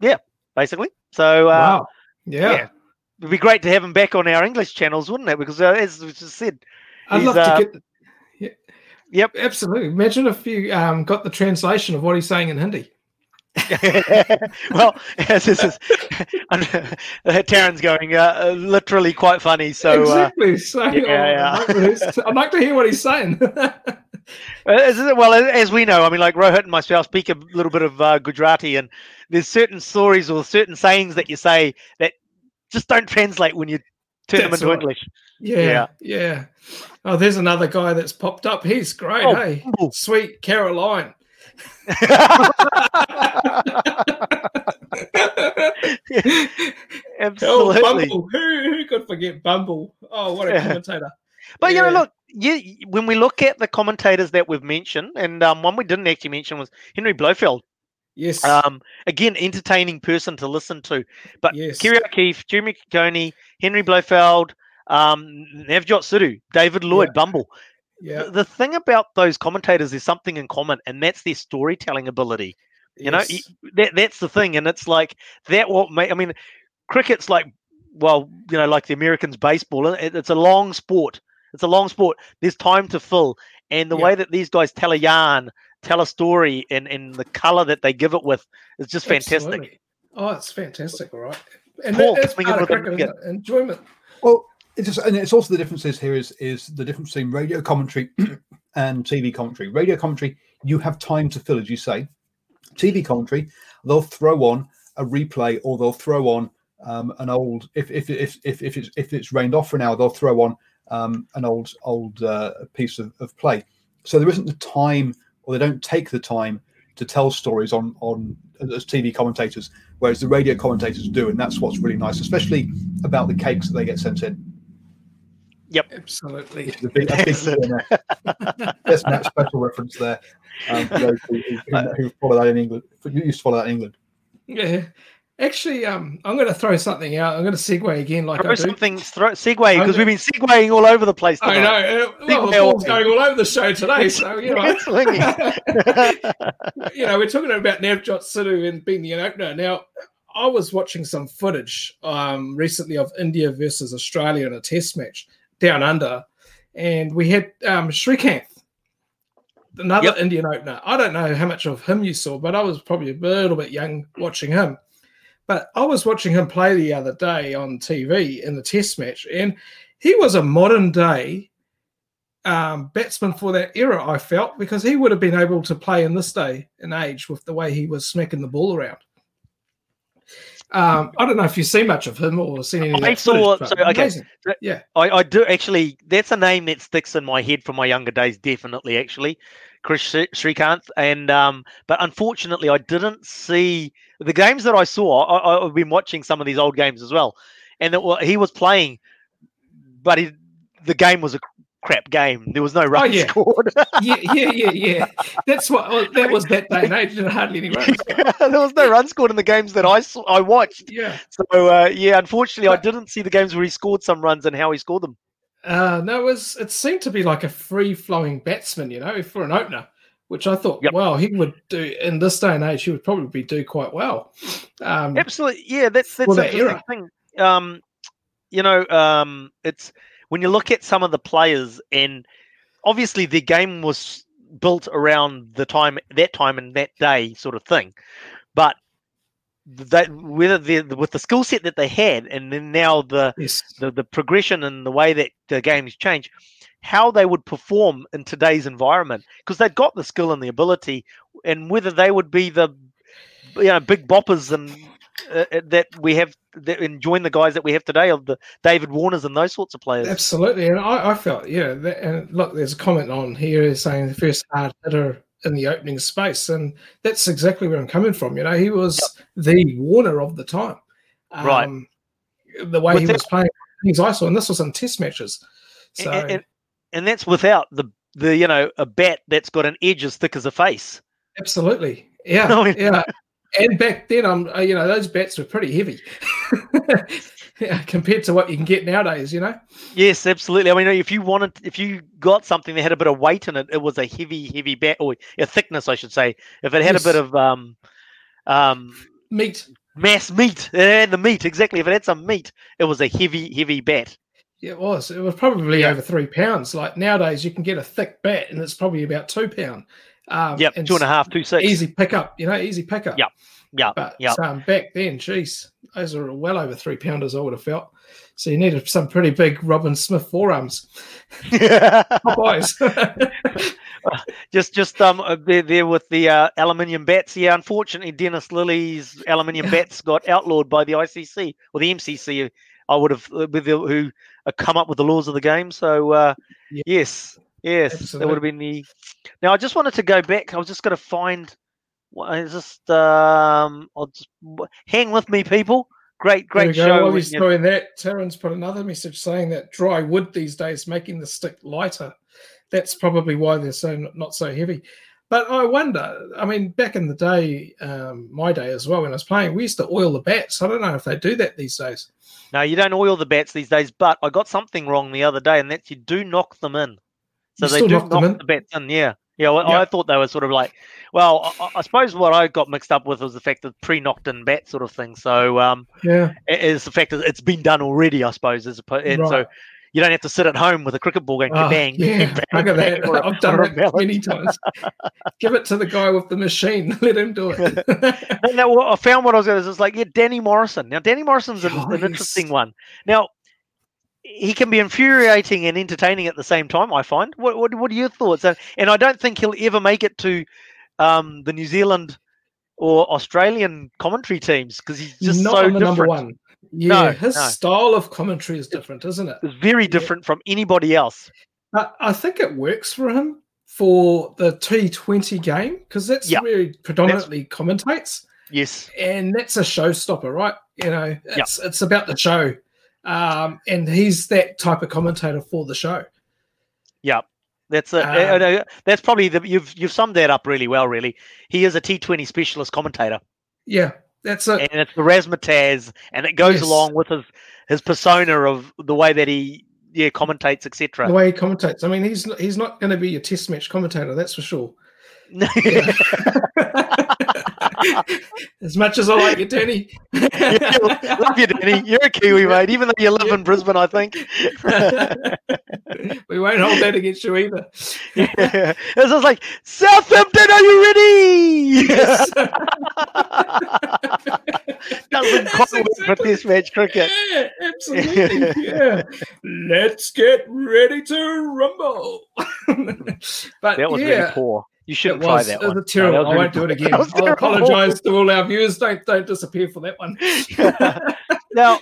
yeah, basically. So uh, wow, yeah. yeah. it'd be great to have him back on our English channels, wouldn't it? Because uh, as we just said, I'd love to uh, get. Yeah. Yep, absolutely. Imagine if you um, got the translation of what he's saying in Hindi. *laughs* well, this is uh, *laughs* Taryn's going uh, uh, literally quite funny. So uh, exactly. So yeah, yeah. I'd like to hear what he's saying. *laughs* well, as we know, I mean, like Rohit and myself speak a little bit of uh, Gujarati, and there's certain stories or certain sayings that you say that just don't translate when you turn that's them into right. English. Yeah, yeah, yeah. Oh, there's another guy that's popped up. He's great, oh, hey, sweet Caroline. *laughs* Absolutely. Oh, Bumble. Who, who could forget Bumble? Oh, what a commentator. But yeah. you know, look, you, when we look at the commentators that we've mentioned, and um, one we didn't actually mention was Henry Blofeld. Yes. Um, again, entertaining person to listen to. But yes. Kerry O'Keeffe, Jeremy Coney, Henry Blofeld, um, Navjot Sidhu, David Lloyd, yeah. Bumble. Yeah. The, the, thing about those commentators is something in common, and that's their storytelling ability. You yes. know, that that's the thing, and it's like that. What make I mean, cricket's like, well, you know, like the Americans' baseball. It, it's a long sport. It's a long sport. There's time to fill, and the yeah. way that these guys tell a yarn, tell a story, and and the color that they give it with is just fantastic. Absolutely. Oh, it's fantastic, all right. And Paul, that's part of cricket, enjoyment. Well, it's just, and it's also the differences here is is the difference between radio commentary *clears throat* and TV commentary. Radio commentary, you have time to fill, as you say. TV commentary, they'll throw on a replay or they'll throw on um, an old if if if if if it's if it's rained off for an hour, they'll throw on um, an old old uh, piece of, of play. So there isn't the time, or they don't take the time to tell stories on on as TV commentators, whereas the radio commentators do, and that's what's really nice, especially about the cakes that they get sent in. Yep, absolutely. a big, a big That's *laughs* special reference there. Um, those who, who, who, follow that in England, you used to follow that in England. Yeah. Actually, um, I'm going to throw something out. I'm going to segue again, like throw I do. something. Throw, segue because we've been segueing all over the place. Tonight. I know. Uh, well, the ball's going all over the show today, so you know. *laughs* *laughs* you know, we're talking about Navjot Sidhu and being the opener. Now, I was watching some footage um, recently of India versus Australia in a Test match, down under, and we had um, Srikanth, another yep. Indian opener. I don't know how much of him you saw, but I was probably a little bit young watching him. But I was watching him play the other day on TV in the Test match, and he was a modern day um, batsman for that era. I felt because he would have been able to play in this day and age with the way he was smacking the ball around. Um, I don't know if you've seen much of him or seen any. Of I saw- footage, so, okay. So- Yeah. I, I do actually. That's a name that sticks in my head from my younger days, definitely. Actually, Chris Sri- Srikanth, and um, but unfortunately, I didn't see the games that I saw. I, I've been watching some of these old games as well, and it, wa- he was playing, but he, the game was a crap game. There was no runs Oh, yeah. scored. yeah, yeah, yeah, yeah. That's what well, that was that day and age. Didn't hardly any runs. *laughs* there was no runs scored in the games that I saw, I watched. Yeah. So uh, yeah, unfortunately, I didn't see the games where he scored some runs and how he scored them. Uh, no, it was it seemed to be like a free flowing batsman, you know, for an opener, which I thought, Yep. wow, he would do in this day and age. He would probably do quite well. Um, Absolutely, yeah. That's that's the that interesting thing. Um, you know, um, it's when you look at some of the players, and obviously the game was built around the time, that time, and that day, sort of thing. But that whether with the skill set that they had, and then now the yes, the, the progression and the way that the games change, how they would perform in today's environment because they've got the skill and the ability, and whether they would be the you know big boppers and uh, uh, that we have that and join the guys that we have today of the David Warners and those sorts of players. absolutely. And I, I felt, yeah. That, and look, there's a comment on here saying the first hard hitter in the opening space, and that's exactly where I'm coming from. You know, he was the Warner of the time. Right. Um, The way With he was playing things I saw, and this was in Test matches. So and, and, and that's without the the you know a bat that's got an edge as thick as a face. Absolutely. *laughs* Yeah. No, yeah. And back then, I'm you know, those bats were pretty heavy *laughs* compared to what you can get nowadays. You know. Yes, absolutely. I mean, if you wanted, if you got something that had a bit of weight in it, it was a heavy, heavy bat, or a thickness, I should say. If it had Yes. a bit of um, um, Meat. mass meat, and the meat exactly. If it had some meat, it was a heavy, heavy bat. It was. It was probably Yeah. over three pounds. Like nowadays, you can get a thick bat, and it's probably about two pound. Um, Yep, two and a half, two six. Easy pickup. You know, easy pickup. Yep, Yeah, But yeah. um, back then, geez, those are well over three pounders. I would have felt. So you needed some pretty big Robin Smith forearms. *laughs* Popeyes. *laughs* *laughs* just, just um, uh, there, there with the uh, aluminium bats. Yeah, unfortunately, Dennis Lillee's aluminium bats got outlawed by the ICC or the MCC. I would have uh, with the, who uh, come up with the laws of the game. So uh, Yeah. yes, yes, that would have been the. Now I just wanted to go back. I was just going to find. what- just um, I'll just hang with me, people. Great, great show. While he's you- doing that, Taryn's put another message saying that dry wood these days making the stick lighter. That's probably why they're so not so heavy. But I wonder. I mean, back in the day, um, my day as well, when I was playing, we used to oil the bats. I don't know if they do that these days. No, you don't oil the bats these days, but I got something wrong the other day, and that's you do knock them in. So You they do knock the bats in, yeah. Yeah, well, Yeah. I thought they were sort of like, well, I, I suppose what I got mixed up with was the fact that pre-knocked in bat sort of thing. So um, Yeah, it is the fact that it's been done already, I suppose, as opposed, and so you don't have to sit at home with a cricket ball going Oh, bang, yeah. bang, Look at bang, that. *laughs* or a- I've done a that many times. Give it to the guy with the machine. *laughs* Let him do it. And *laughs* now what I found what I was going to is like, yeah, Danny Morrison. Now, Danny Morrison's an, Oh, an yes. interesting one. Now, he can be infuriating and entertaining at the same time. I find. What what, what are your thoughts? And, and I don't think he'll ever make it to um, the New Zealand or Australian commentary teams because he's just Not so different. number one. Yeah, No, his no. style of commentary is different, isn't it? It's very different from anybody else. But I think it works for him for the T20 game because that's Yeah. where he predominantly commentates, Yes. and that's a showstopper, right? You know, it's it's about the show, um, and he's that type of commentator for the show. Yeah. That's a, Um, I know- that's probably the you've you've summed that up really well. Really, he is a T Twenty specialist commentator. Yeah, that's it. and it's the razzmatazz, and it goes Yes. along with his his persona of the way that he yeah commentates, etc. The way he commentates. I mean, he's not, he's not going to be a test match commentator, that's for sure. *laughs* *laughs* as much as I like you, Danny. Love you, Danny. You're a Kiwi, mate. Even though you live in Brisbane, I think. *laughs* we won't hold that against you either. yeah. It's just like Southampton. Are you ready? Yes. *laughs* Doesn't quite work for Test match cricket. Yeah, absolutely. Yeah. Let's get ready to rumble. but *laughs* That was yeah, really poor. You shouldn't try was, that it one. terrible. No, I won't do it again. Was *laughs* I'll apologise to all our viewers. Don't don't disappear for that one. *laughs* now,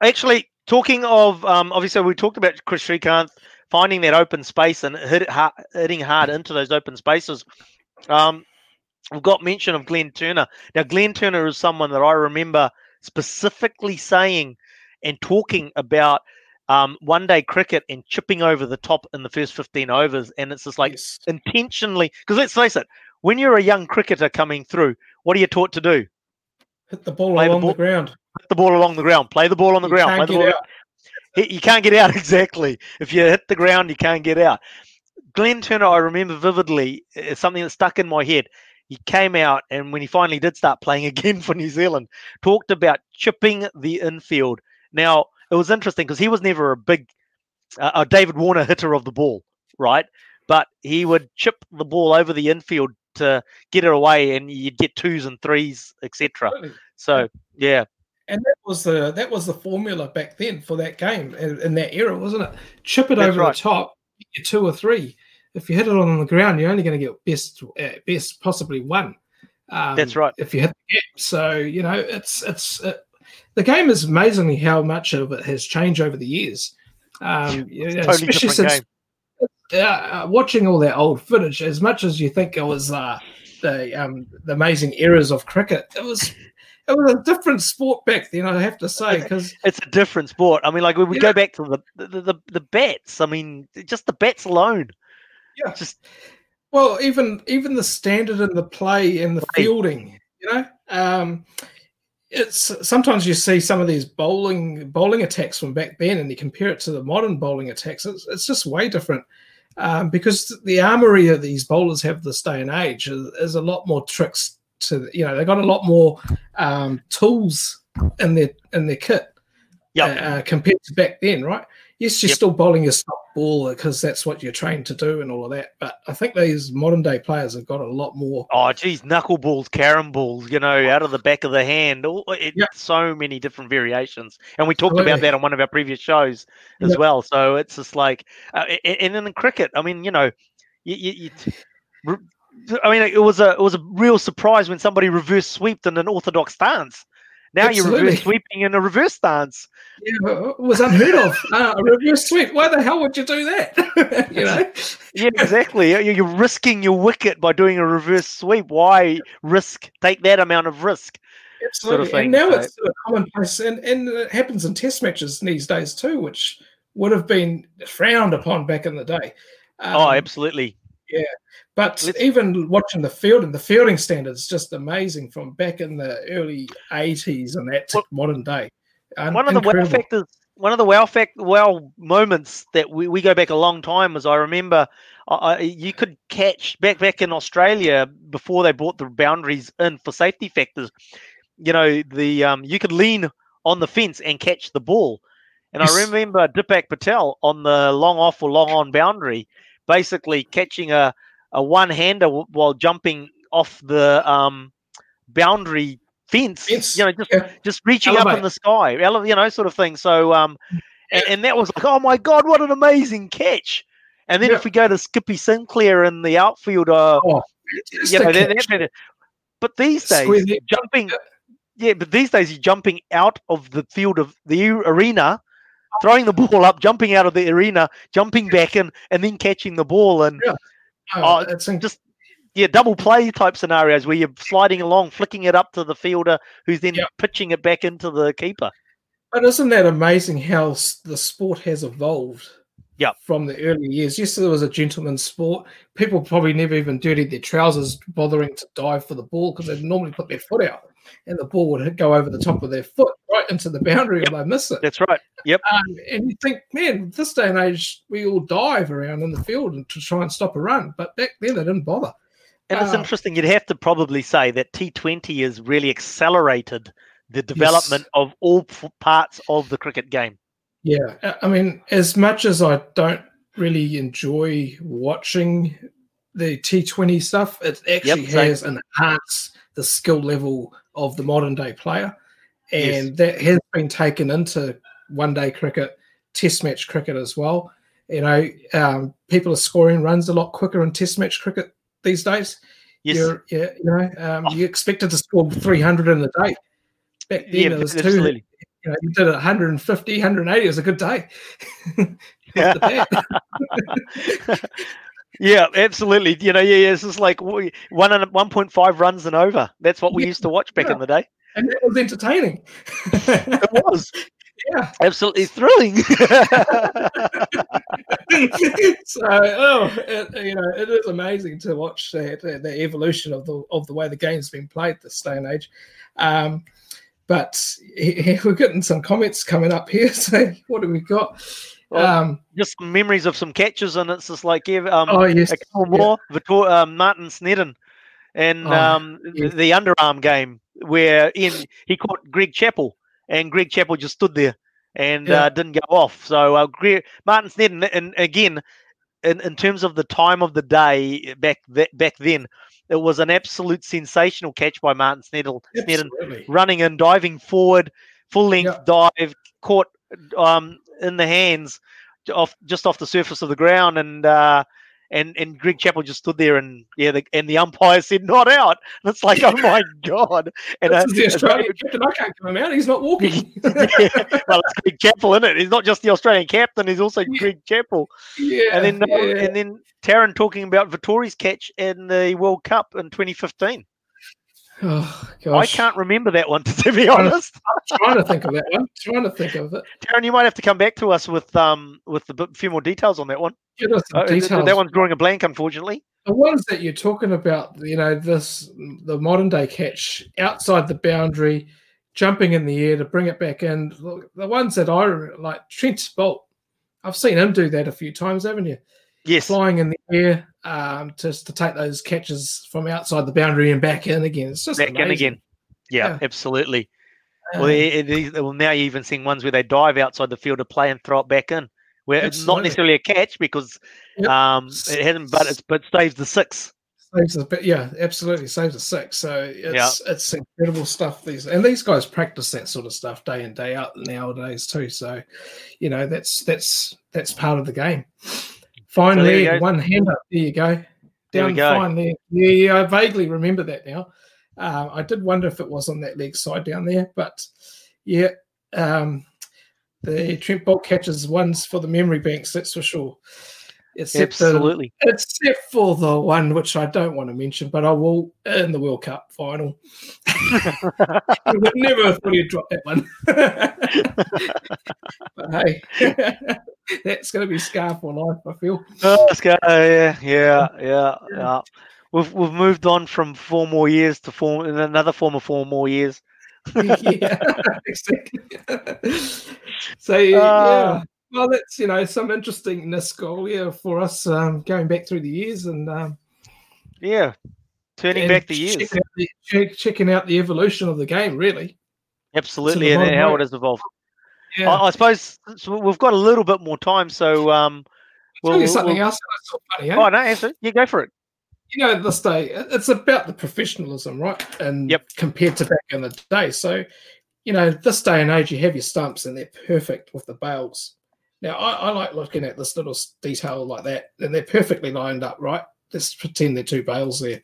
actually, talking of um, obviously we talked about Chris Srikanth finding that open space and hit hard, hitting hard into those open spaces. Um, we've got mention of Glenn Turner. Now, Glenn Turner is someone that I remember specifically saying and talking about um, one day cricket and chipping over the top in the first 15 overs. And it's just like Yes. intentionally, because let's face it, when you're a young cricketer coming through, what are you taught to do? hit the ball Play the along ball- the ground. Hit the ball along the ground. Play the ball on the You ground. Play the ball. *laughs* You can't get out *laughs* exactly. If you hit the ground, you can't get out. Glenn Turner, I remember vividly, is something that stuck in my head. He came out and when he finally did start playing *laughs* again for New Zealand, talked about chipping the infield. Now it was interesting because he was never a big, uh, a David Warner hitter of the ball, right? But he would chip the ball over the infield to get it away, and you'd get twos and threes, etc. So yeah, And that was the that was the formula back then for that game in, in that era, wasn't it? Chip it That's over right. the top, get two or three. If you hit it on the ground, you're only going to get best best possibly one. Um, That's right. If you hit the gap, so you know it's it's uh, the game is amazingly how much of it has changed over the years. Um, totally especially since game. uh, watching all that old footage, as much as you think it was uh, the um, the amazing eras of cricket, it was it was a different sport back then. I have to say because it's a different sport. I mean, like when we Yeah. go back to the the, the the bats. I mean, just the bats alone. Yeah. Just well, even even the standard in the play and the fielding, you know, um, it's sometimes you see some of these bowling bowling attacks from back then, and you compare it to the modern bowling attacks. It's, it's just way different. Um, because the armory of these bowlers have this day and age is, is a lot more tricks to you know they've got a lot more um, tools in their in their kit yeah, uh, compared to back then, right? Yes, you're Yep. still bowling your stop ball because that's what you're trained to do and all of that. But I think these modern day players have got a lot more. Oh, geez, knuckleballs, carom balls, you know, out of the back of the hand. All, it, Yeah. So many different variations. And we talked about that on one of our previous shows as Yeah. well. So it's just like, uh, and then in cricket, I mean, you know, you, you, you I mean, it was a it was a real surprise when somebody reverse sweeped in an orthodox stance. Now you're Absolutely. reverse sweeping in a reverse stance. Yeah, it was unheard of. *laughs* Uh, a reverse sweep. Why the hell would you do that? *laughs* you know, Yeah, exactly. You- You're risking your wicket by doing a reverse sweep. Why risk? Take that amount of risk. absolutely. thing, and now so- it's a commonplace, and and it happens in test matches these days too, which would have been frowned upon back in the day. oh, Um, absolutely. But Let's- even watching the field and the fielding standards just amazing from back in the early eighties and that to Well, modern day. One of the wow factors, one of the wow fact, wow moments that we, we go back a long time was I remember I, I- you could catch back back in Australia before they brought the boundaries in for safety factors. You know, the um, you could lean on the fence and catch the ball. And I remember Dipak Patel on the long off or long on boundary, basically catching a, a one hander while jumping off the um, boundary fence. Fence, You know, just yeah. just reaching up in the sky, you know, sort of thing. So, um, and, and that was like, oh my god, what an amazing catch! And then Yeah. if we go to Skippy Sinclair in the outfield, uh, Oh, you know, that- that- that- but these days Square the- jumping, yeah, but these days you're jumping out of the field of the arena, throwing the ball up, jumping out of the arena, jumping back in, and then catching the ball, and Yeah. oh, uh, it's just yeah, double play type scenarios where you're sliding along, flicking it up to the fielder, who's then Yeah. pitching it back into the keeper. But isn't that amazing how the sport has evolved? Yeah. From the early years. Yes, it was a gentleman's sport. People probably never even dirtied their trousers bothering to dive for the ball because they'd normally put their foot out and the ball would go over the top of their foot right into the boundary and they miss it. That's right. Yep. Um, and you think, man, this day and age, we all dive around in the field and to try and stop a run. But back then, they didn't bother. And it's Uh, interesting. You'd have to probably say that T20 has really accelerated the development of all parts of the cricket game. Yeah, I- mean, as much as I don't really enjoy watching the T20 stuff, it actually same. has enhanced the skill level of the modern day player. And Yes. that has been taken into one day cricket, test match cricket as well. You know, um, people are scoring runs a lot quicker in test match cricket these days. Yes, You're, yeah, you know, um, you expected to score 300 in a day. Back then, yeah, it was two, you know, you did 150, 180. It was a good day. Off the bat. Yeah, absolutely. You know, yeah, yeah, it's just like one and one point five runs and over. That's what we Yeah, used to watch back yeah. in the day. and it was entertaining. It was *laughs* yeah. absolutely thrilling. *laughs* so, oh, it, you know, it is amazing to watch that, the, the evolution of the of the way the game's been played this day and age. Um, but we're getting some comments coming up here. *laughs* So, what do we got? Well, Um, just memories of some catches, and it's just like yeah, um, oh yes, a couple yeah. more. Vitor- um, Martin Snedden and Oh, um, yeah. the, underarm game where in he caught Greg Chappell, and Greg Chappell just stood there and Yeah. uh, didn't go off. So uh, Greg, Martin Snedden, and again, in, in terms of the time of the day back th- back then, it was an absolute sensational catch by Martin Snedden. Snedden running and diving forward, full length dive, caught um, in the hands off just off the surface of the ground, and uh, and and Greg Chappell just stood there, and yeah, the, and the umpire *laughs* said not out, and it's like, oh my *laughs* god, and uh, is the Australian captain. I can't give him out. He's not *laughs* walking. yeah, well, it's Greg Chappell, isn't it? He's not just the Australian captain; he's also Yeah. Greg Chappell. yeah, And then, um, yeah. and then Taryn talking about Vettori's catch in the World Cup in 2015. Oh I can't remember that one, *laughs* to be honest. trying to think of that one. Trying to think of it. Taryn, you might have to come back to us with um with a few more details on that one. Give us some Uh, details. that one's drawing a blank, unfortunately. the ones that you're talking about, you know, this the modern day catch outside the boundary, jumping in the air to bring it back in. Look, The ones that I like Trent Boult, I've seen him do that a few times, haven't you? Yes, Flying in the air, um, just to take those catches from outside the boundary and back in again. It's just back in again. Yeah, Yeah. absolutely. Um, Well, they, they, well, now you're even seeing ones where they dive outside the field of play and throw it back in, where it's not necessarily a catch because Yep. um it hasn't, but it's but saves the six. saves the, yeah, absolutely saves the six. So it's it's incredible stuff. These and these guys practice that sort of stuff day in day out nowadays too. So, you know, that's that's that's part of the game. Fine So leg, one hand up. There you go. Down go. fine leg. Yeah, yeah, I vaguely remember that now. Um, I did wonder if it was on that leg side down there, but yeah, um, the Trent Boult catches ones for the memory banks. That's for sure. Except the- Absolutely. except for the one which I don't want to mention, but I will in the World Cup final. *laughs* I would never have thought he'd drop that one. *laughs* but hey, *laughs* *laughs* that's going to be scar for life. I feel. Oh, go. Yeah, yeah, yeah, yeah. We've we've moved on from four more years to four another form of four more years. *laughs* yeah, *laughs* exactly. so yeah, Ah. well, that's you know some interestingness goal yeah for us um, going back through the years and. Um, Yeah, turning back the years. checking out the, checking out the evolution of the game, really. Absolutely, and how it has evolved. Yeah. I, I suppose so we've got a little bit more time, so um, Tell we'll, something we'll- else that's so funny. Eh? Oh no, answer. You go for it. You know, this day it's about the professionalism, right? And Yep. compared to back in the day. So, you know, this day and age, you have your stumps and they're perfect with the bails. Now, I, I like looking at this little detail like that, and they're perfectly lined up, right? Let's pretend they're two bails there.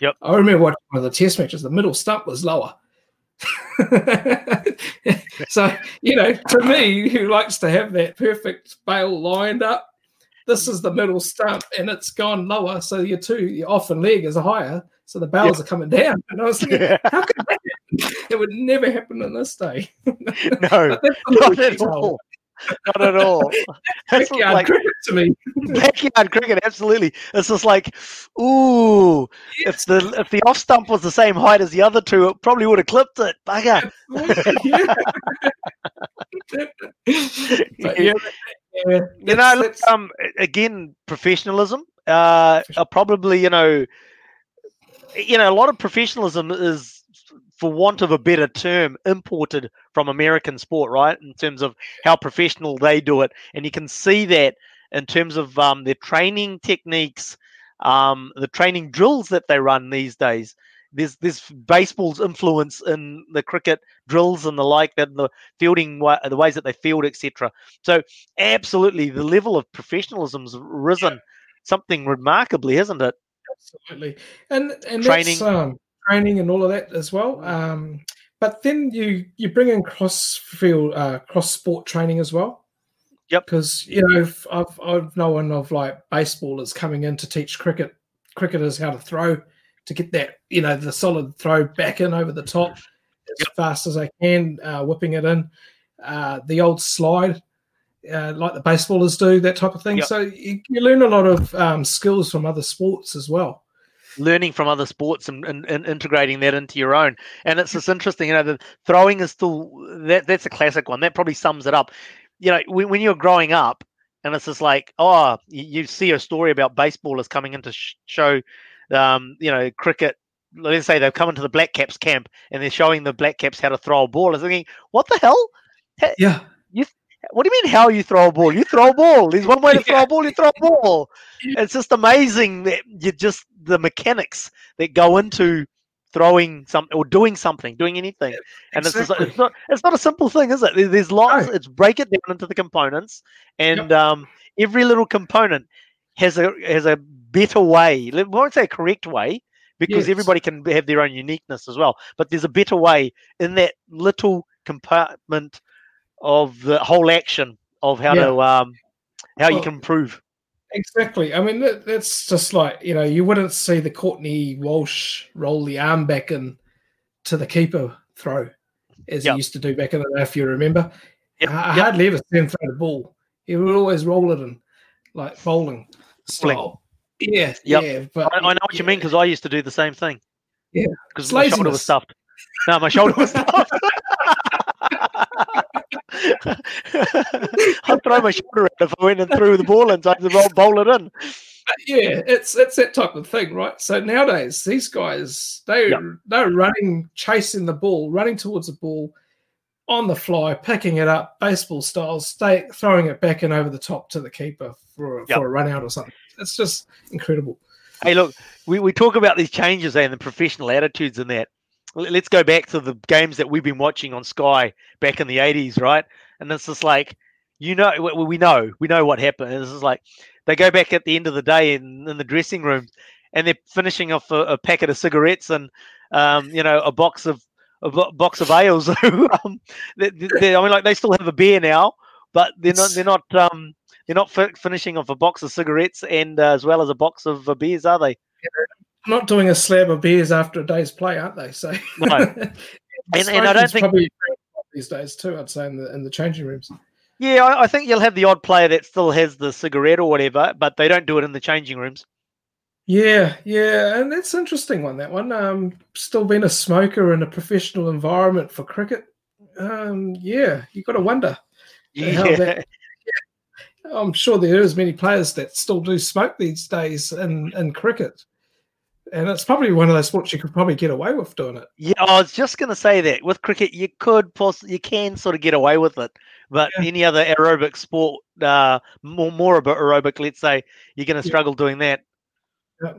Yep. I remember watching one of the test matches. The middle stump was lower. *laughs* so, you know, to me, who likes to have that perfect bail lined up, this is the middle stump and it's gone lower. So your two, your off and leg is higher. So the bails are coming down. And I was thinking, how could that happen? *laughs* It would never happen in this day. *laughs* no, But that's the little not at all. Not at all. *laughs* That's Backyard like cricket to me. *laughs* backyard cricket. Absolutely. It's just like, ooh, if the if the off stump was the same height as the other two, it probably would have clipped it. Bugger. *laughs* yeah, yeah, you know, look, um, again, professionalism. Uh, are probably you know you know, a lot of professionalism is, for want of a better term, imported from American sport, right? In terms of how professional they do it, and you can see that in terms of um, their training techniques, um, the training drills that they run these days. There's this baseball's influence in the cricket drills and the like, that the fielding, the ways that they field, etc. So, absolutely, the level of professionalism's risen, yeah. something remarkably, isn't it? Absolutely, and and training, um, training, and all of that as well. Mm. Um, but then you you bring in cross field, uh, cross sport training as well. Yep. Because you know, I've I've known of like baseballers coming in to teach cricket cricketers how to throw to get that you know the solid throw back in over the top as yep. fast as I can, uh, whipping it in. Uh, the old slide, uh, like the baseballers do, that type of thing. Yep. So you, you, learn a lot of um, skills from other sports as well. Learning from other sports and, and, and, integrating that into your own, and it's just interesting. You know, the throwing is still that that's a classic one. That probably sums it up you know, when, when you're growing up, and it's just like, oh, you, you see a story about baseballers coming in to sh- show, um, you know, cricket. Let's say they've come into the Black Caps camp and they're showing the Black Caps how to throw a ball. I was thinking, what the hell? Yeah. What do you mean how you throw a ball? You throw a ball. There's one way to throw a ball. You throw a ball. *laughs* It's just amazing that you just the mechanics that go into throwing something or doing something, doing anything. And exactly. it's, just, it's not it's not a simple thing, is it? There's lots. No. It's break it down into the components, and yep. um, every little component has a has a better way. I won't say a correct way because yes. everybody can have their own uniqueness as well. But there's a better way in that little compartment of the whole action of how yeah. to um, how well, you can improve. Exactly. I mean, that, that's just like you know, you wouldn't see the Courtney Walsh roll the arm back in to the keeper throw as yep. he used to do back in the day, if you remember. Yep. I, I yep. hardly ever see him throw the ball. He would always roll it in like bowling style. Yeah, yep. yeah. But I, I know what yeah. you mean because I used to do the same thing. Yeah, because my shoulder was stuffed. No, my shoulder was *laughs* stuffed. *laughs* I'd throw my shoulder out if I went and threw the ball and tried to bowl it in. Uh, yeah, it's it's that type of thing, right? So nowadays, these guys they yep. they're running, chasing the ball, running towards the ball on the fly, picking it up, baseball style, stay, throwing it back and over the top to the keeper for yep. for a run out or something. It's just incredible. Hey, look, we, we talk about these changes and the professional attitudes and that let's go back to the games that we've been watching on Sky back in the 80s, right? And it's just like, you know, we know, we know what happened. And It's just like they go back at the end of the day in, in the dressing room and they're finishing off a, a packet of cigarettes and, um, you know, a box of, a box of ales. *laughs* um, they, they, I mean, like they still have a beer now, but they're not, they're not, um, they're not finishing off a box of cigarettes and uh, as well as a box of uh, beers, are they? Not doing a slab of beers after a day's play, aren't they? So, no. *laughs* and, and I don't think these days too. I'd say in the in the changing rooms. Yeah, I, I, think you'll have the odd player that still has the cigarette or whatever, but they don't do it in the changing rooms. Yeah, yeah, and that's interesting one. That one, um, still being a smoker in a professional environment for cricket. Um, yeah, you got to wonder. Yeah. That, yeah. I'm sure there is many players that still do smoke these days in, in cricket and it's probably one of those sports you could probably get away with doing it. Yeah, I was just going to say that with cricket, you could possibly you can sort of get away with it, but yeah. any other aerobic sport, uh, more more about aerobic, let's say, you're going to struggle yeah. doing that. Yeah.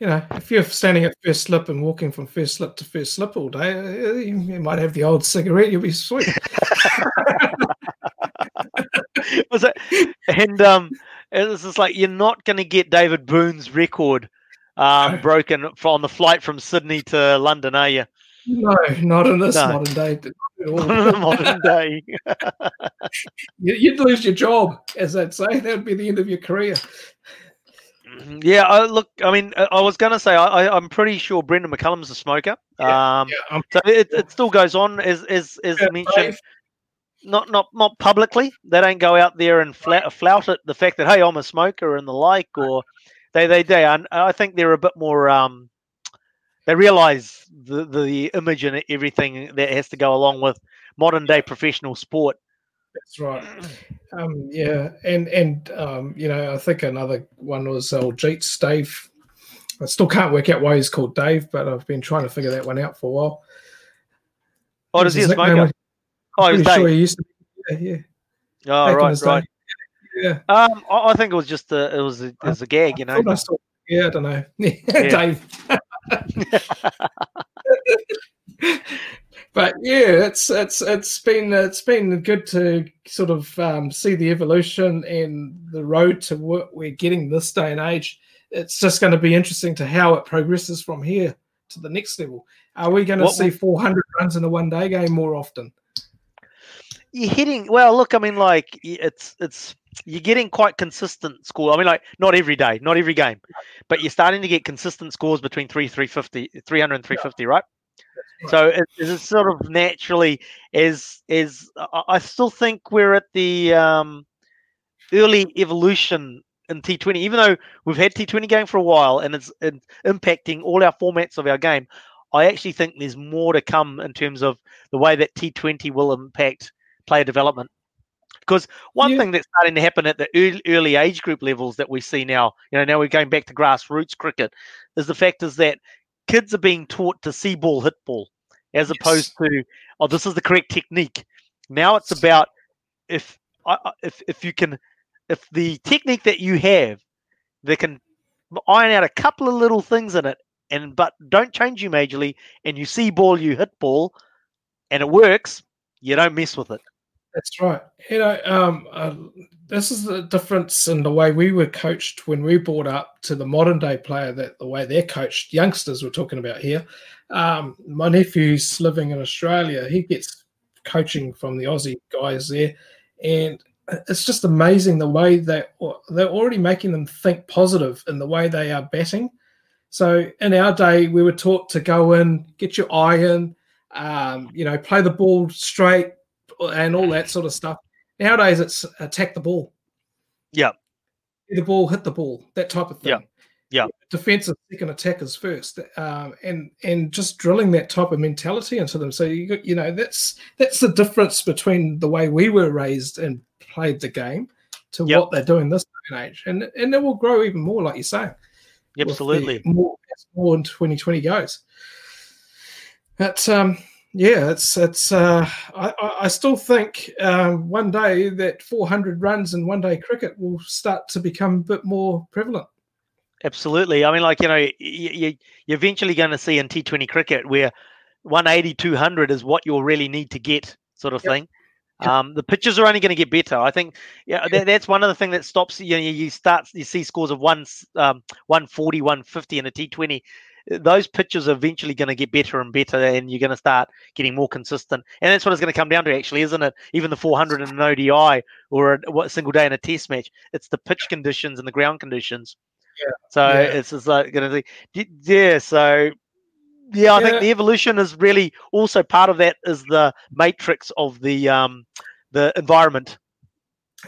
You know, if you're standing at first slip and walking from first slip to first slip all day, uh, you might have the old cigarette. You'll be sweet. *laughs* Was it? And um, it's just like you're not going to get David Boon's record um, *laughs* broken on the flight from Sydney to London, are you? No, not in this no. modern day. *laughs* modern day. *laughs* You'd lose your job, as they'd say. That would be the end of your career. Mm-hmm. Yeah, I, look, I mean, I was going to say, I, am pretty sure Brendon McCullum's a smoker. Yeah, um, yeah, so it, it, still goes on, as as, as yeah, mentioned. Not not not publicly. They don't go out there and flout, flout it the fact that hey, I'm a smoker and the like, or they they they are, I think they're a bit more um they realize the the image and everything that has to go along with modern day professional sport. That's right. *clears throat* Um, yeah, and and um, you know, I think another one was old Jeets Dave I still can't work out why he's called Dave, but I've been trying to figure that one out for a while. Oh, does he a smoker? Oh, he's. Sure he used to be, yeah, yeah. Oh, Back right, right. Yeah. Um, I, I, think it was just a, it was a, it was a gag, you know. I saw, yeah, I don't know. *laughs* Dave. *laughs* but yeah, it's it's it's been it's been good to sort of um, see the evolution and the road to what we're getting this day and age. It's just going to be interesting to how it progresses from here to the next level. Are we going to what, see 400 runs in a one day game more often? You're hitting well. Look, I mean, like it's it's you're getting quite consistent score. I mean, like not every day, not every game, but you're starting to get consistent scores between three, 350, 300 and 350, yeah. right? So it, it's sort of naturally is is I still think we're at the um, early evolution in T20, even though we've had T20 game for a while and it's, it's impacting all our formats of our game. I actually think there's more to come in terms of the way that T20 will impact player development. Because one yeah. thing that's starting to happen at the early, early, age group levels that we see now, you know, now we're going back to grassroots cricket, is the fact is that kids are being taught to see ball, hit ball, as yes. opposed to, oh, this is the correct technique. Now it's about if uh, uh, if if you can, if the technique that you have, they can iron out a couple of little things in it, and but don't change you majorly, and you see ball, you hit ball, and it works. You don't mess with it. That's right. You know, um, uh, this is the difference in the way we were coached when we brought up to the modern day player that the way they're coached. Youngsters we're talking about here. Um, my nephew's living in Australia. He gets coaching from the Aussie guys there, and it's just amazing the way they they're already making them think positive in the way they are batting. So in our day, we were taught to go in, get your eye in, um, you know, play the ball straight, and all that sort of stuff. Nowadays, it's attack the ball. Yeah. The ball, hit the ball, that type of thing. Yeah. Yeah. Defense is second, attackers first, um, and and just drilling that type of mentality into them. So you you know that's that's the difference between the way we were raised and played the game to yep. what they're doing this day and age, and and it will grow even more, like you're saying. Absolutely. More, more in 2020 goes. But um, yeah, it's it's. Uh, I I still think um, one day that 400 runs in one day cricket will start to become a bit more prevalent. Absolutely. I mean, like you know, you, you're eventually going to see in T20 cricket where 180, 200 is what you'll really need to get, sort of yep. thing. Yep. Um, the pitches are only going to get better. I think yeah, that, that's one of the things that stops you know you start you see scores of one um, 140, 150 in a T20 those pitches are eventually going to get better and better, and you're going to start getting more consistent. And that's what it's going to come down to, actually, isn't it? Even the 400 in an ODI or a, a single day in a Test match, it's the pitch conditions and the ground conditions. Yeah. So yeah. it's just like going to be, yeah. So yeah, I yeah. think the evolution is really also part of that is the matrix of the um the environment.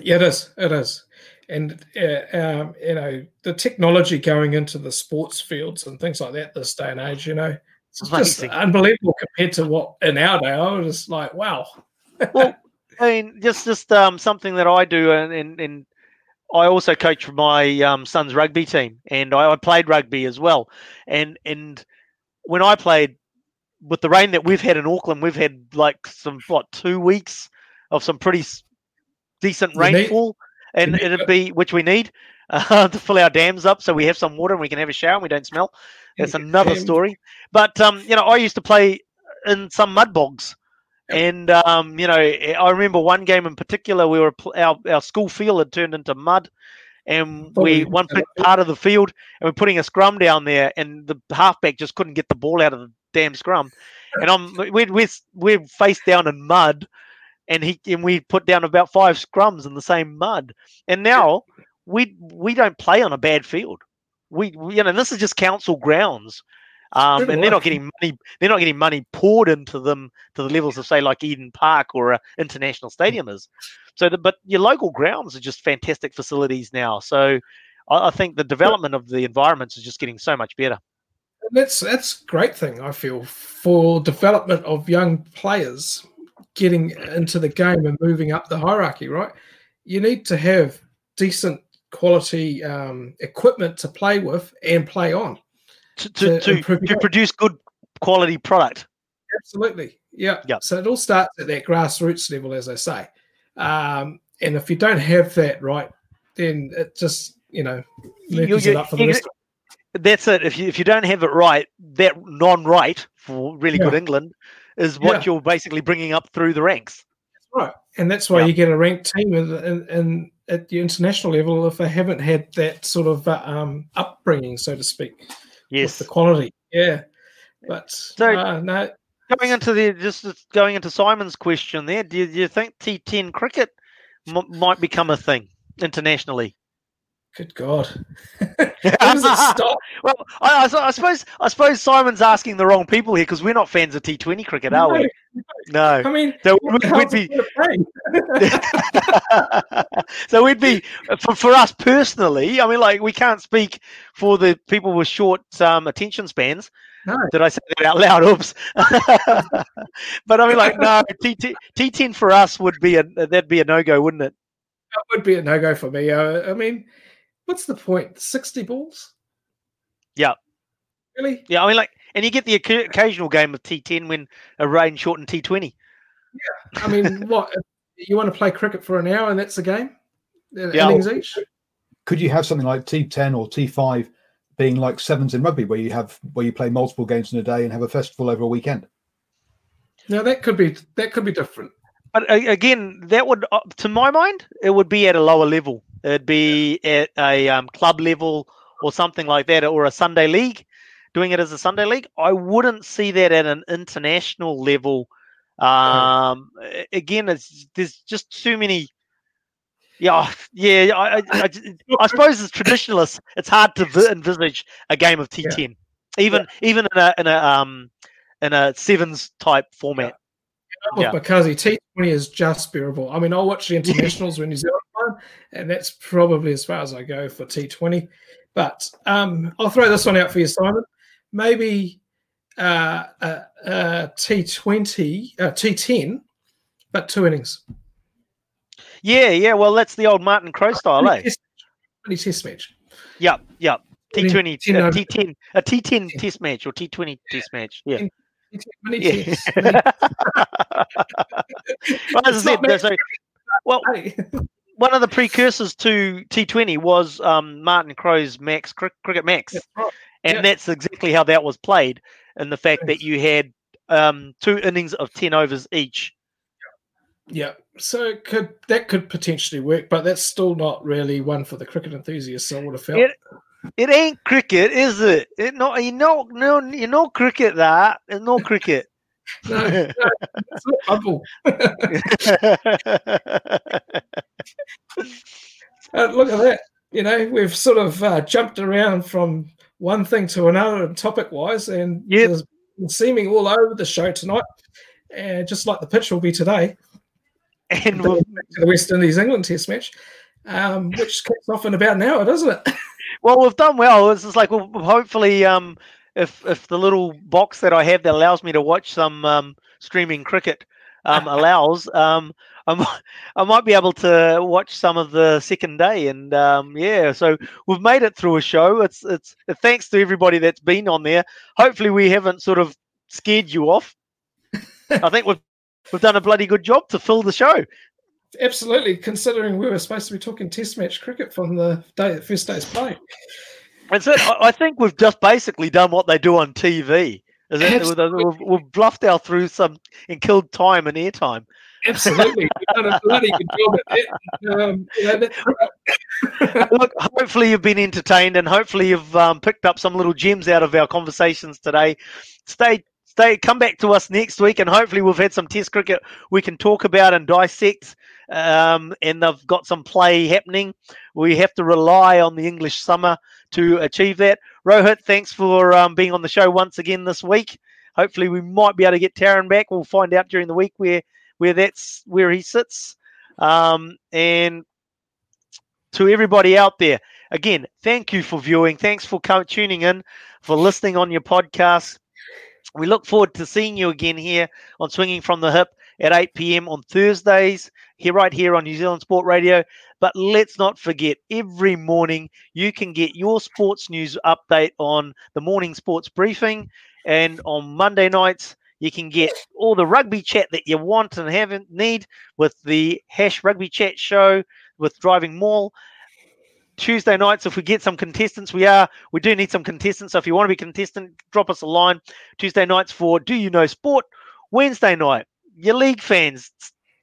Yeah, it is. It is and uh, um, you know the technology going into the sports fields and things like that this day and age you know it's just unbelievable compared to what in our day i was just like wow. Well *laughs* i mean just just um, something that i do and, and, and i also coach my um, son's rugby team and I, I played rugby as well. And and when i played with the rain that we've had in auckland we've had like some what two weeks of some pretty decent rainfall and it'd be which we need *laughs* uh, to fill our dams up so we have some water and we can have a shower and we don't smell. That's another story. But um, you know, I used to play in some mud bogs. And um, you know, I remember one game in particular. We were our our school field had turned into mud, and we one part of the field, and we're putting a scrum down there, and the halfback just couldn't get the ball out of the damn scrum, and I'm we're we're, we're face down in mud, and he and we put down about five scrums in the same mud. And now we we don't play on a bad field. We, we you know this is just council grounds. Um, and they're not getting money. They're not getting money poured into them to the levels of say like Eden Park or a international stadium is. So, the, but your local grounds are just fantastic facilities now. So, I, I think the development of the environments is just getting so much better. That's that's a great thing I feel for development of young players getting into the game and moving up the hierarchy, right? You need to have decent quality um, equipment to play with and play on. to to, to, to produce good quality product. Absolutely. Yeah. Yeah. So it all starts at that grassroots level, as I say. Um, and if you don't have that right, then it just, you know, you- it up for the rest That's it. If you if you don't have it right, that non-right for really good England is what Yeah. you're basically bringing up through the ranks. Right. And that's why Yeah. you get a ranked team in, in, at the international level if they haven't had that sort of uh, um, upbringing, so to speak, with Yes. the quality. Yeah. But So- uh, no, Going into the just just going into Simon's question there, do you, do you think T10 cricket m- might become a thing internationally? Good God. *laughs* Where does it stop? Well, I, I, I suppose I suppose Simon's asking the wrong people here because we're not fans of T20 cricket, are we? No. I mean, So we'd, we'd be *laughs* so we'd be for, for us personally. I mean, like we can't speak for the people with short um, attention spans. No. Did I say that out loud? Oops. *laughs* but I mean, like no, T T10 for us would be a that'd be a no go, wouldn't it? That would be a no go for me. Uh, I mean, what's the point? 60 balls? Yeah. Really? Yeah, I mean, like, and you get the occasional game of T10 when a rain shortened T20. Yeah. I mean, *laughs* what? You want to play cricket for an hour and that's a game? Uh, Yeah. Innings each? Could you have something like T10 or T5 being like sevens in rugby, where you have where you play multiple games in a day and have a festival over a weekend? Now that could be that could be different. But again, that would, uh, to my mind, it would be at a lower level. It'd be at a um, club level or something like that, or a Sunday league, doing it as a Sunday league. I wouldn't see that at an international level. Um, again, it's there's just too many. Yeah, yeah. I, I, I, I suppose as traditionalists, it's hard to vi- envisage a game of T10, even even in a in a um in a sevens type format. Yeah. Makazi, T20 is just bearable. I mean, I'll watch the internationals when New Zealand and that's probably as far as I go for T20. But um, I'll throw this one out for you, Simon. Maybe uh, uh, uh, T20, uh, T10, but two innings. Yeah, yeah. Well, that's the old Martin Crowe style, eh? Test- test match. Yep, yep. T20, ten uh, T10, a T10 test match or T20 test match. Yeah. Yeah. *laughs* well, as I said, so, well, Hey. *laughs* one of the precursors to T20 was um, Martin Crowe's Max Cric- Cricket Max, right. and yeah. that's exactly how that was played. In the fact that you had um, two innings of ten overs each. Yeah, so it could that could potentially work, but that's still not really one for the cricket enthusiasts. I would have felt. It- It ain't cricket, is it? It not you know no you know cricket that it's no cricket. *laughs* *laughs* no, no, it's not bubble. *laughs* *laughs* Uh, look at that. You know, we've sort of uh, jumped around from one thing to another topic wise, and Yep. there's been seeming all over the show tonight. And just like the pitch will be today, and we'll, the West Indies England Test match, um, which kicks off in about an hour, doesn't it? *laughs* well, we've done well. It's just like well, hopefully, um, if if the little box that I have that allows me to watch some um, streaming cricket um, allows, um, I might, *laughs* I might be able to watch some of the second day, and um, yeah, so we've made it through a show. It's it's thanks to everybody that's been on there. Hopefully, we haven't sort of scared you off. I think we've we've done a bloody good job to fill the show. Absolutely, considering we were supposed to be talking Test match cricket from the day first day's play. It. I, I think we've just basically done what they do on TV. Is it? Absolutely. We've, we've bluffed our through some and killed time and airtime. Absolutely, *laughs* you've done a bloody good job at that. Um, you know, that- *laughs* Look, hopefully you've been entertained and hopefully you've um, picked up some little gems out of our conversations today. Stay, stay, come back to us next week and hopefully we've had some Test cricket we can talk about and dissect. Um, and they've got some play happening. We have to rely on the English summer to achieve that. Rohit, thanks for um, being on the show once again this week. Hopefully we might be able to get Taryn back. We'll find out during the week where where that's where he sits. Um, and to everybody out there, again, thank you for viewing. Thanks for tuning in, for listening on your podcast. We look forward to seeing you again here on Swinging from the Hip at 8 p.m. on Thursdays, here right here on New Zealand Sport Radio. But let's not forget, every morning you can get your sports news update on the morning sports briefing. And on Monday nights, you can get all the rugby chat that you want and haven't need with the Hash Rugby Chat show with Driving Mall. Tuesday nights, if we get some contestants, we are we do need some contestants. So if you want to be contestant, drop us a line. Tuesday nights for Do You Know Sport. Wednesday night, your league fans,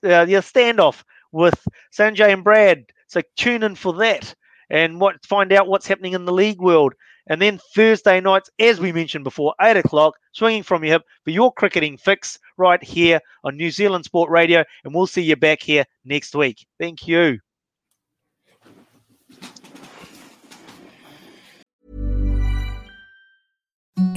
uh, your standoff with Sanjay and Brad. So tune in for that and what find out what's happening in the league world. And then Thursday nights, as we mentioned before, eight o'clock, swinging from your hip for your cricketing fix right here on New Zealand Sport Radio. And we'll see you back here next week. Thank you.